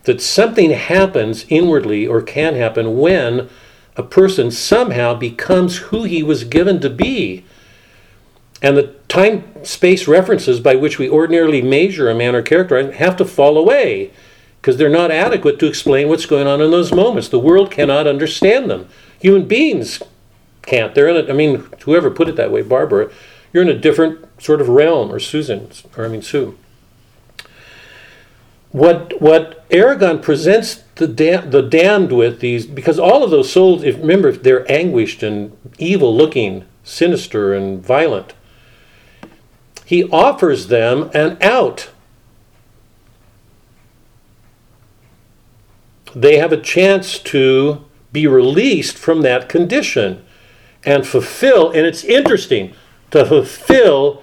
that something happens inwardly or can happen when a person somehow becomes who he was given to be. And the time space references by which we ordinarily measure a man or character have to fall away because they're not adequate to explain what's going on in those moments. The world cannot understand them. Human beings can't. They're in a, I mean, whoever put it that way, Barbara, you're in a different sort of realm, or Susan, or I mean, Sue what what Aragorn presents the the damned with these because all of those souls, if remember, they're anguished and evil looking, sinister and violent. He offers them an out. They have a chance to be released from that condition and fulfill, and it's interesting to fulfill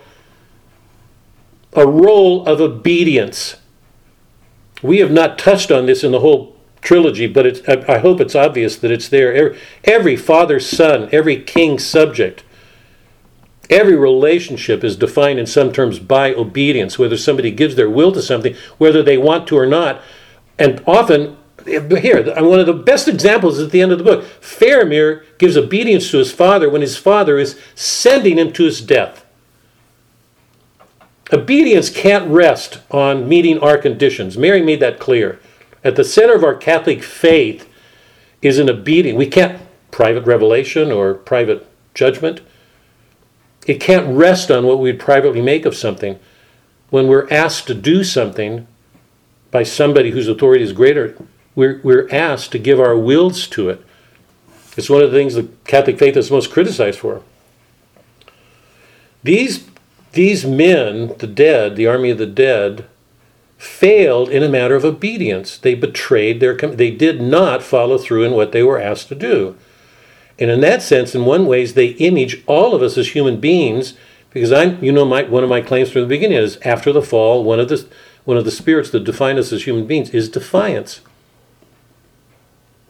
a role of obedience we have not touched on this in the whole trilogy, but it's, I, hope it's obvious that it's there. Every, every father's son, every king's subject, every relationship is defined in some terms by obedience, whether somebody gives their will to something, whether they want to or not. And often, here, one of the best examples is at the end of the book. Faramir gives obedience to his father when his father is sending him to his death. Obedience can't rest on meeting our conditions. Mary made that clear. At the center of our Catholic faith is an obedience. We can't private revelation or private judgment. It can't rest on what we'd privately make of something. When we're asked to do something by somebody whose authority is greater, we're, we're asked to give our wills to it. It's one of the things the Catholic faith is most criticized for. These, these men, the dead, the army of the dead, failed in a matter of obedience. They betrayed their, they did not follow through in what they were asked to do. And in that sense, in one ways, they image all of us as human beings, because I'm, you know, my, one of my claims from the beginning is after the fall, one of the, one of the spirits that define us as human beings is defiance.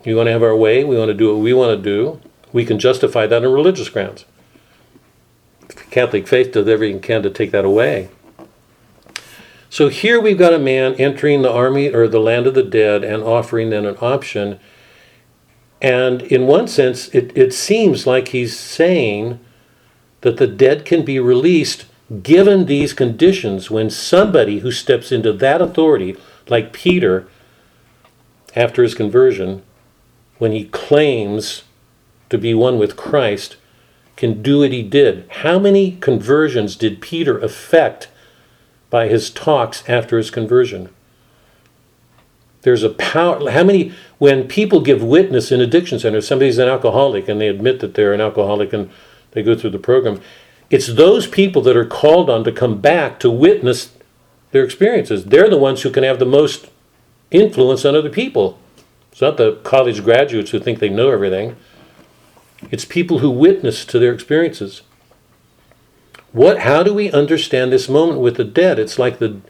We want to have our way, we want to do what we want to do. We can justify that on religious grounds. The Catholic faith does everything it can to take that away. So here we've got a man entering the army or the land of the dead and offering then an option. And in one sense, it, it seems like he's saying that the dead can be released given these conditions when somebody who steps into that authority, like Peter after his conversion, when he claims to be one with Christ, can do what he did. How many conversions did Peter effect by his talks after his conversion? There's a power. How many, when people give witness in addiction centers, somebody's an alcoholic and they admit that they're an alcoholic and they go through the program, it's those people that are called on to come back to witness their experiences. They're the ones who can have the most influence on other people. It's not the college graduates who think they know everything. It's people who witness to their experiences. What how do we understand this moment with the dead? It's like the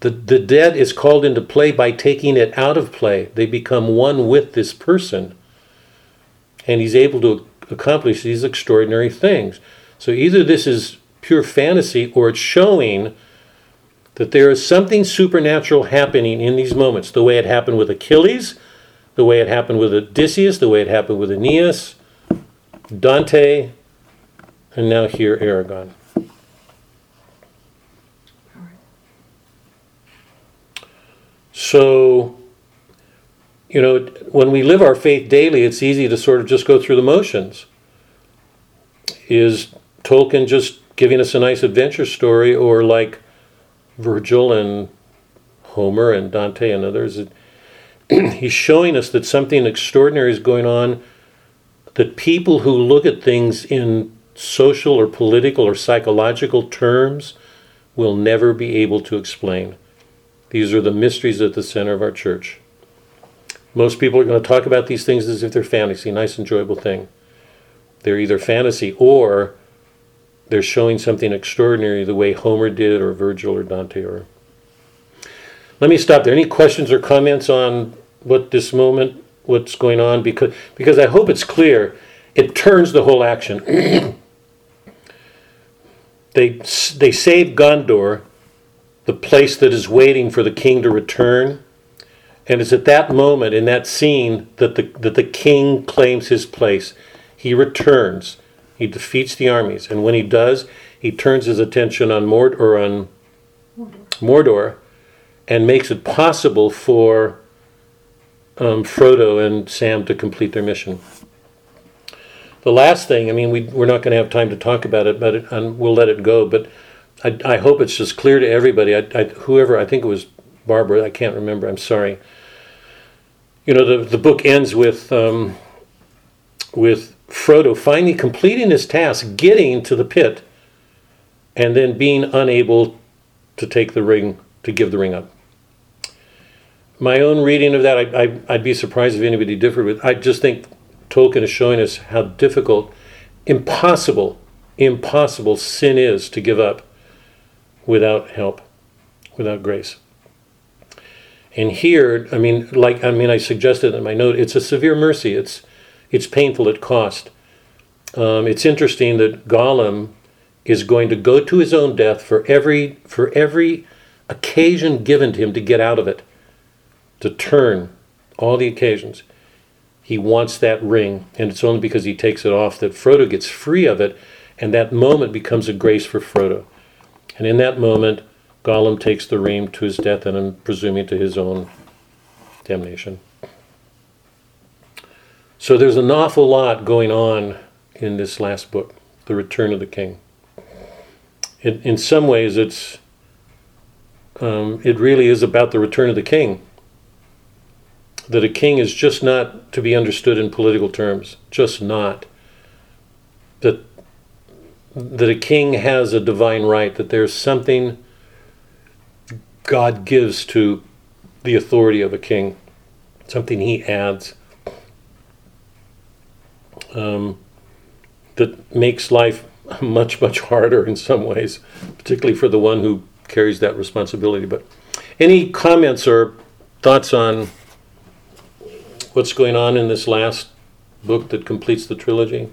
the, the dead is called into play by taking it out of play. They become one with this person. And he's able to accomplish these extraordinary things. So either this is pure fantasy or it's showing that there is something supernatural happening in these moments, the way it happened with Achilles, the way it happened with Odysseus, the way it happened with Aeneas, Dante, and now here Aragorn. So, you know, when we live our faith daily, it's easy to sort of just go through the motions. Is Tolkien just giving us a nice adventure story, or like Virgil and Homer and Dante and others. He's showing us that something extraordinary is going on, that people who look at things in social or political or psychological terms will never be able to explain. These are the mysteries at the center of our church. Most people are going to talk about these things as if they're fantasy, nice, enjoyable thing. They're either fantasy or they're showing something extraordinary the way Homer did or Virgil or Dante or let me stop there. Any questions or comments on what this moment, what's going on? Because because I hope it's clear. It turns the whole action. they they save Gondor, the place that is waiting for the king to return, and it's at that moment in that scene that the that the king claims his place. He returns. He defeats the armies, and when he does, he turns his attention on Mord or on Mordor, and makes it possible for um, Frodo and Sam to complete their mission. The last thing, I mean, we, we're not going to have time to talk about it, but it, we'll let it go. But I, I hope it's just clear to everybody. I, I, whoever, I think it was Barbara, I can't remember. I'm sorry. You know, the the book ends with um, with Frodo finally completing his task, getting to the pit, and then being unable to take the ring, to give the ring up. My own reading of that, I, I'd be surprised if anybody differed with. I just think Tolkien is showing us how difficult, impossible, impossible sin is to give up without help, without grace. And here, I mean, like I mean, I suggested in my note, it's a severe mercy. It's it's painful at cost. Um, it's interesting that Gollum is going to go to his own death for every for every occasion given to him to get out of it, to turn all the occasions. He wants that ring, and it's only because he takes it off that Frodo gets free of it, and that moment becomes a grace for Frodo. And in that moment, Gollum takes the ring to his death and I'm presuming to his own damnation. So there's an awful lot going on in this last book, The Return of the King. In, in some ways, it's um, it really is about the return of the king. That a king is just not to be understood in political terms, just not. That that a king has a divine right, that there's something God gives to the authority of a king, something he adds um, that makes life much, much harder in some ways, particularly for the one who carries that responsibility. But any comments or thoughts on what's going on in this last book that completes the trilogy?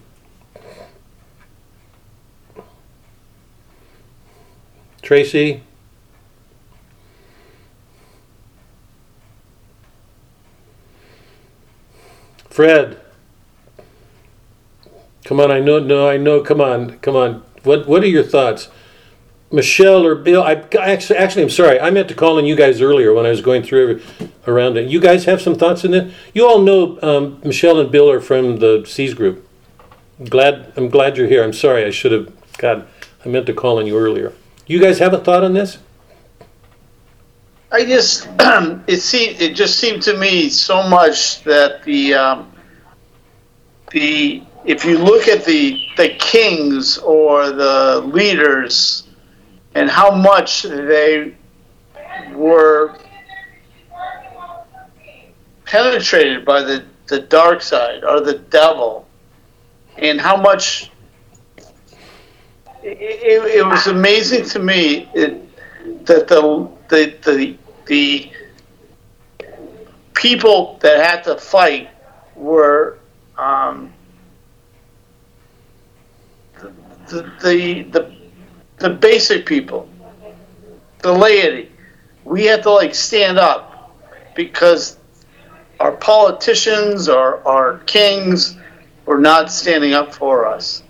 Tracy? Fred? Come on, I know, no, I know. Come on, come on. What What are your thoughts, Michelle or Bill? I actually, actually, I'm sorry. I meant to call on you guys earlier when I was going through around it. You guys have some thoughts in it. You all know um, Michelle and Bill are from the Seas group. Glad, I'm glad you're here. I'm sorry. I should have. God, I meant to call on you earlier. You guys have a thought on this? I just it seemed it just seemed to me so much that the um, the if you look at the the kings or the leaders and how much they were penetrated by the, the dark side or the devil and how much it, it, was amazing to me it, that the, the the the people that had to fight were um, the, the, the, the basic people, the laity. We had to like stand up because our politicians or our kings were not standing up for us.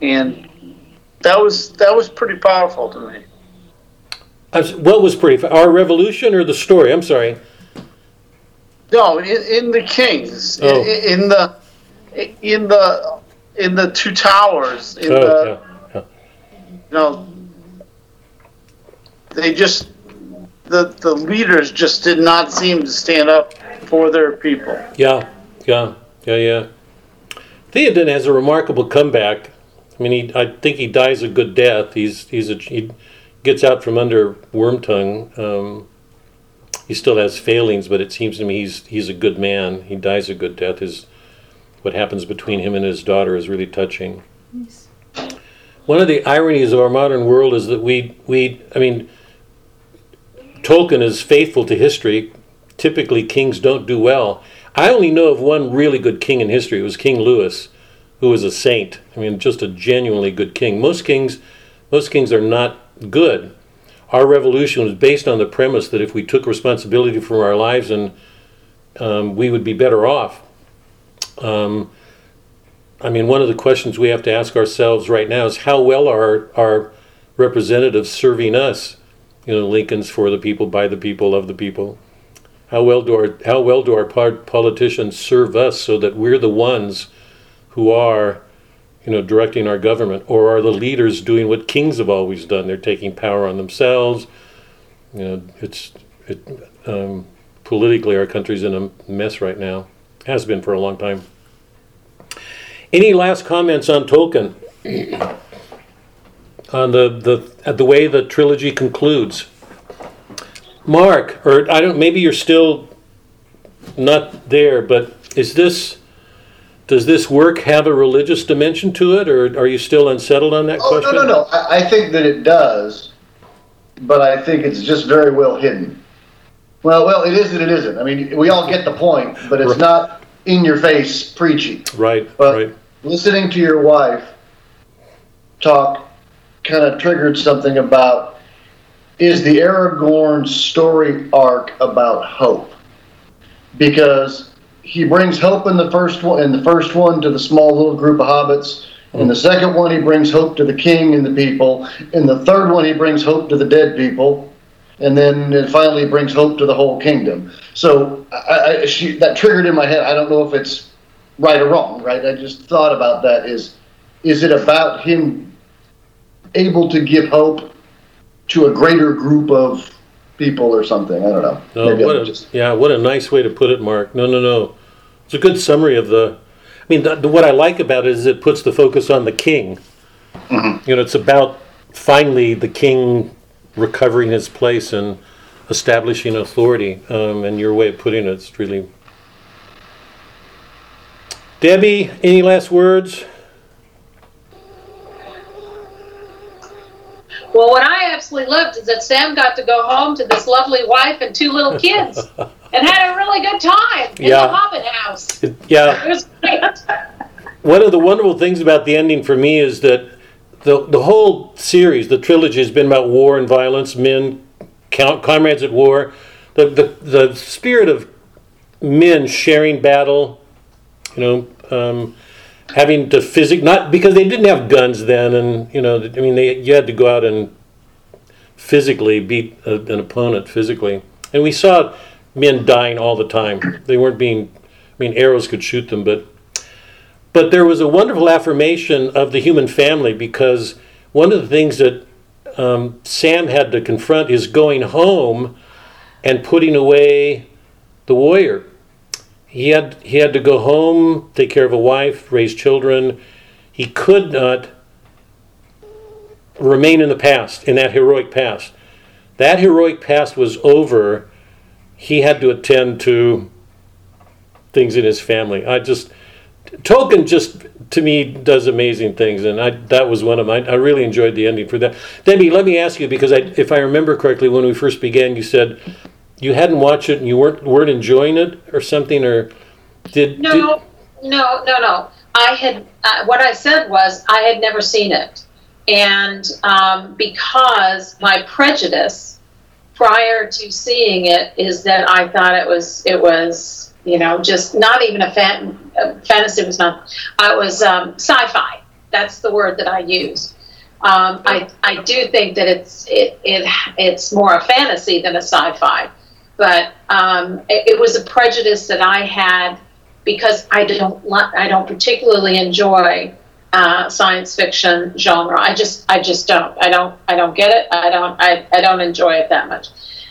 And that was that was pretty powerful to me. What was pretty? Our revolution or the story? I'm sorry. No, in, in the Kings, Oh. in, in the in the in the two towers, in Oh, the yeah, yeah. you know, they just the the leaders just did not seem to stand up for their people. Yeah, yeah, yeah, yeah. Theoden has a remarkable comeback. I mean, he, I think he dies a good death. He's he's a, he gets out from under Wormtongue. Um, he still has failings, but it seems to me he's he's a good man. He dies a good death. His what happens between him and his daughter is really touching. Yes. One of the ironies of our modern world is that we we I mean, Tolkien is faithful to history. Typically, kings don't do well. I only know of one really good king in history. It was King Louis, who was a saint. I mean, just a genuinely good king. Most kings, most kings are not good. Our revolution was based on the premise that if we took responsibility for our lives, and um, we would be better off. Um, I mean, one of the questions we have to ask ourselves right now is how well are our representatives serving us? You know, Lincoln's for the people, by the people, of the people. How well do our how well do our politicians serve us so that we're the ones who are, you know, directing our government, or are the leaders doing what kings have always done? They're taking power on themselves. You know, it's it, um, politically our country's in a mess right now. Has been for a long time. Any last comments on Tolkien? on the the the way the trilogy concludes. Mark, or I don't. Maybe you're still not there, but is this? Does this work have a religious dimension to it, or are you still unsettled on that Oh, question? no, no, no. I, I think that it does, but I think it's just very well hidden. Well, well, it is and it isn't. I mean, we all get the point, but it's Right. not in your face preachy. Right, But right. listening to your wife talk kind of triggered something about is the Aragorn story arc about hope? Because he brings hope in the first one, in the first one to the small little group of hobbits, In the mm. second one, he brings hope to the king and the people. In the third one, he brings hope to the dead people. And then it finally brings hope to the whole kingdom. So I, I, she, that triggered in my head. I don't know if it's right or wrong, right? I just thought about that. Is is it about him able to give hope to a greater group of people or something? I don't know. No, Maybe what a, just yeah, what a nice way to put it, Mark. No, no, no. It's a good summary of the. I mean, the, the, what I like about it is it puts the focus on the king. Mm-hmm. You know, it's about finally the king recovering his place and establishing authority. Um, and your way of putting it, it's really. Debbie, any last words? Well, what I absolutely loved is that Sam got to go home to this lovely wife and two little kids and had a really good time in Yeah. the Hobbit house. Yeah. It was great. One of the wonderful things about the ending for me is that the the whole series, the trilogy, has been about war and violence, men, count, comrades at war. The, the the spirit of men sharing battle, you know, um, having to physic not because they didn't have guns then, and you know, I mean, they you had to go out and physically beat a, an opponent physically, and we saw men dying all the time. They weren't being, I mean, arrows could shoot them, but but there was a wonderful affirmation of the human family because one of the things that um, Sam had to confront is going home and putting away the warrior. He had he had to go home, take care of a wife, raise children. He could not remain in the past, in that heroic past. That heroic past was over. He had to attend to things in his family. I just Tolkien just to me does amazing things, and I that was one of my. I really enjoyed the ending for that. Debbie, let me ask you because I, if I remember correctly, when we first began, you said you hadn't watched it and you weren't weren't enjoying it or something, or did No, no, no, no. I had uh, what I said was I had never seen it, and um, because my prejudice prior to seeing it is that I thought it was it was you know just not even a fan, fantasy was not. I was um, sci-fi. That's the word that I use. Um, I I do think that it's it, it it's more a fantasy than a sci-fi, but um, it, it was a prejudice that I had because I don't I don't particularly enjoy uh, science fiction genre. I just I just don't. I don't I don't get it. I don't I, I don't enjoy it that much.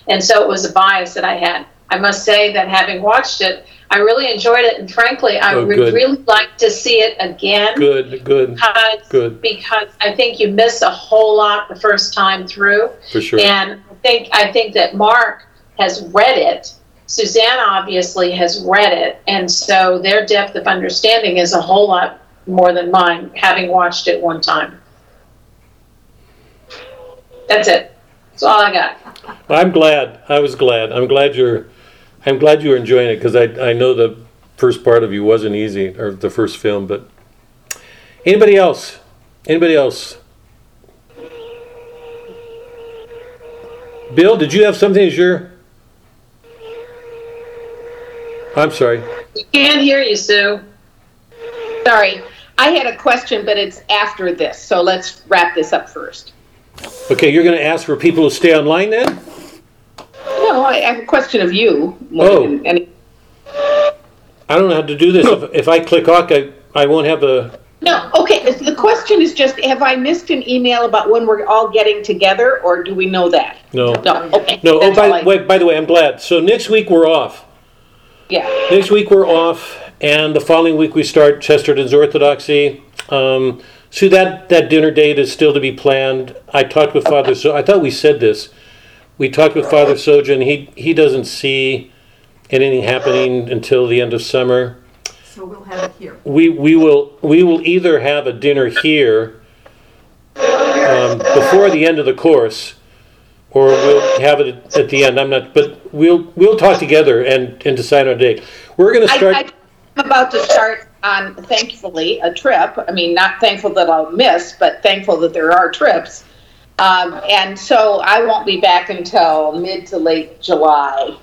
And so it was a bias that I had. I must say that having watched it, I really enjoyed it, and frankly, I Oh, would really like to see it again good, good, because good because I think you miss a whole lot the first time through. for sure. And I think I think that Mark has read it. Suzanne obviously has read it, and so their depth of understanding is a whole lot more than mine, having watched it one time. That's it. That's all I got. I'm glad. I was glad. I'm glad you're. I'm glad you were enjoying it because I I know the first part of you wasn't easy or the first film, but anybody else? Anybody else? Bill, did you have something as your? I'm sorry. We can't hear you, Sue. Sorry, I had a question, but it's after this, so let's wrap this up first. Okay, you're going to ask for people to stay online then? No, I have a question of you. More Oh. than any- I don't know how to do this. If, if I click off, I, I won't have a. No, okay, the question is just, have I missed an email about when we're all getting together, or do we know that? No. No, okay. No. Oh, that's all by, I- wait, by the way, I'm glad. So next week we're off. Yeah, Next week we're off, and the following week we start Chesterton's Orthodoxy. Um, so that that dinner date is still to be planned. I talked with Father. So I thought we said this. We talked with Father Sojan. He he doesn't see anything happening until the end of summer. So we'll have it here. We we will we will either have a dinner here um, before the end of the course, or we'll have it at, at the end. I'm not, but we'll we'll talk together and and decide on a date. We're going to start. I, I'm about to start on, thankfully, a trip. I mean, not thankful that I'll miss, but thankful that there are trips. Um, and so I won't be back until mid to late July.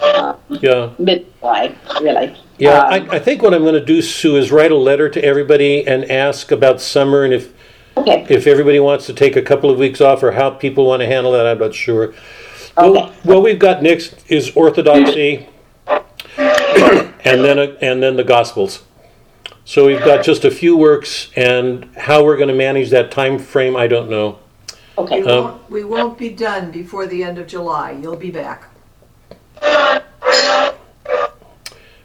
Uh, Yeah. mid-July, really. Yeah, Um, I, I think what I'm going to do, Sue, is write a letter to everybody and ask about summer and if Okay, if everybody wants to take a couple of weeks off or how people want to handle that. I'm not sure. Okay. Well, what we've got next is orthodoxy, and then a, and then the Gospels. So we've got just a few works, and how we're going to manage that time frame, I don't know. okay. We Um, won't, we won't be done before the end of July. You'll be back.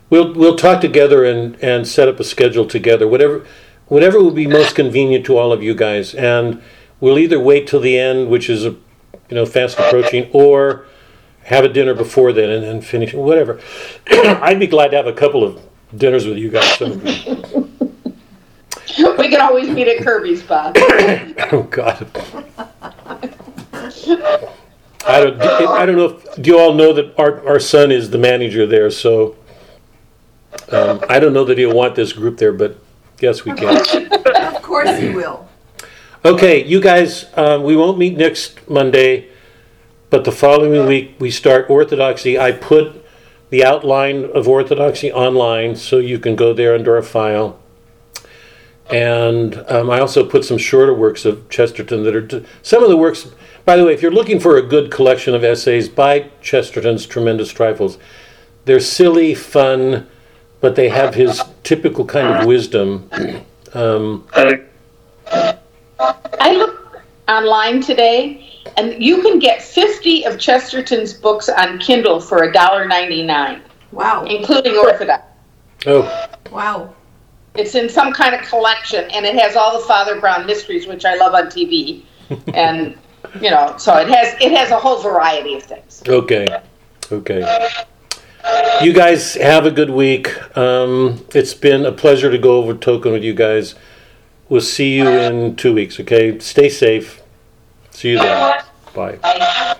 We'll we'll talk together and and set up a schedule together. Whatever whatever will be most convenient to all of you guys, and we'll either wait till the end, which is a you know fast approaching, or have a dinner before then and then finish whatever. I'd be glad to have a couple of dinners with you guys. So. We can always meet at Kirby's, Bob. oh God. I don't. I don't know. If, do you all know that our our son is the manager there? So um, I don't know that he'll want this group there, but yes, we can. Of course he will. Okay, you guys, um, we won't meet next Monday, but the following week we start Orthodoxy. I put the outline of Orthodoxy online so you can go there under a file. And um, I also put some shorter works of Chesterton that are t- some of the works. By the way, if you're looking for a good collection of essays by Chesterton's Tremendous Trifles, they're silly, fun, but they have his typical kind of wisdom. Um, I looked online today, and you can get 50 of Chesterton's books on Kindle for $1.99, Wow, including Orthodox. oh, wow. It's in some kind of collection, and it has all the Father Brown mysteries, which I love on TV. and, you know, so it has it has a whole variety of things. Okay. Okay. You guys have a good week. Um, it's been a pleasure to go over Tolkien with you guys. We'll see you in two weeks, okay? Stay safe. See you then. Bye. Bye.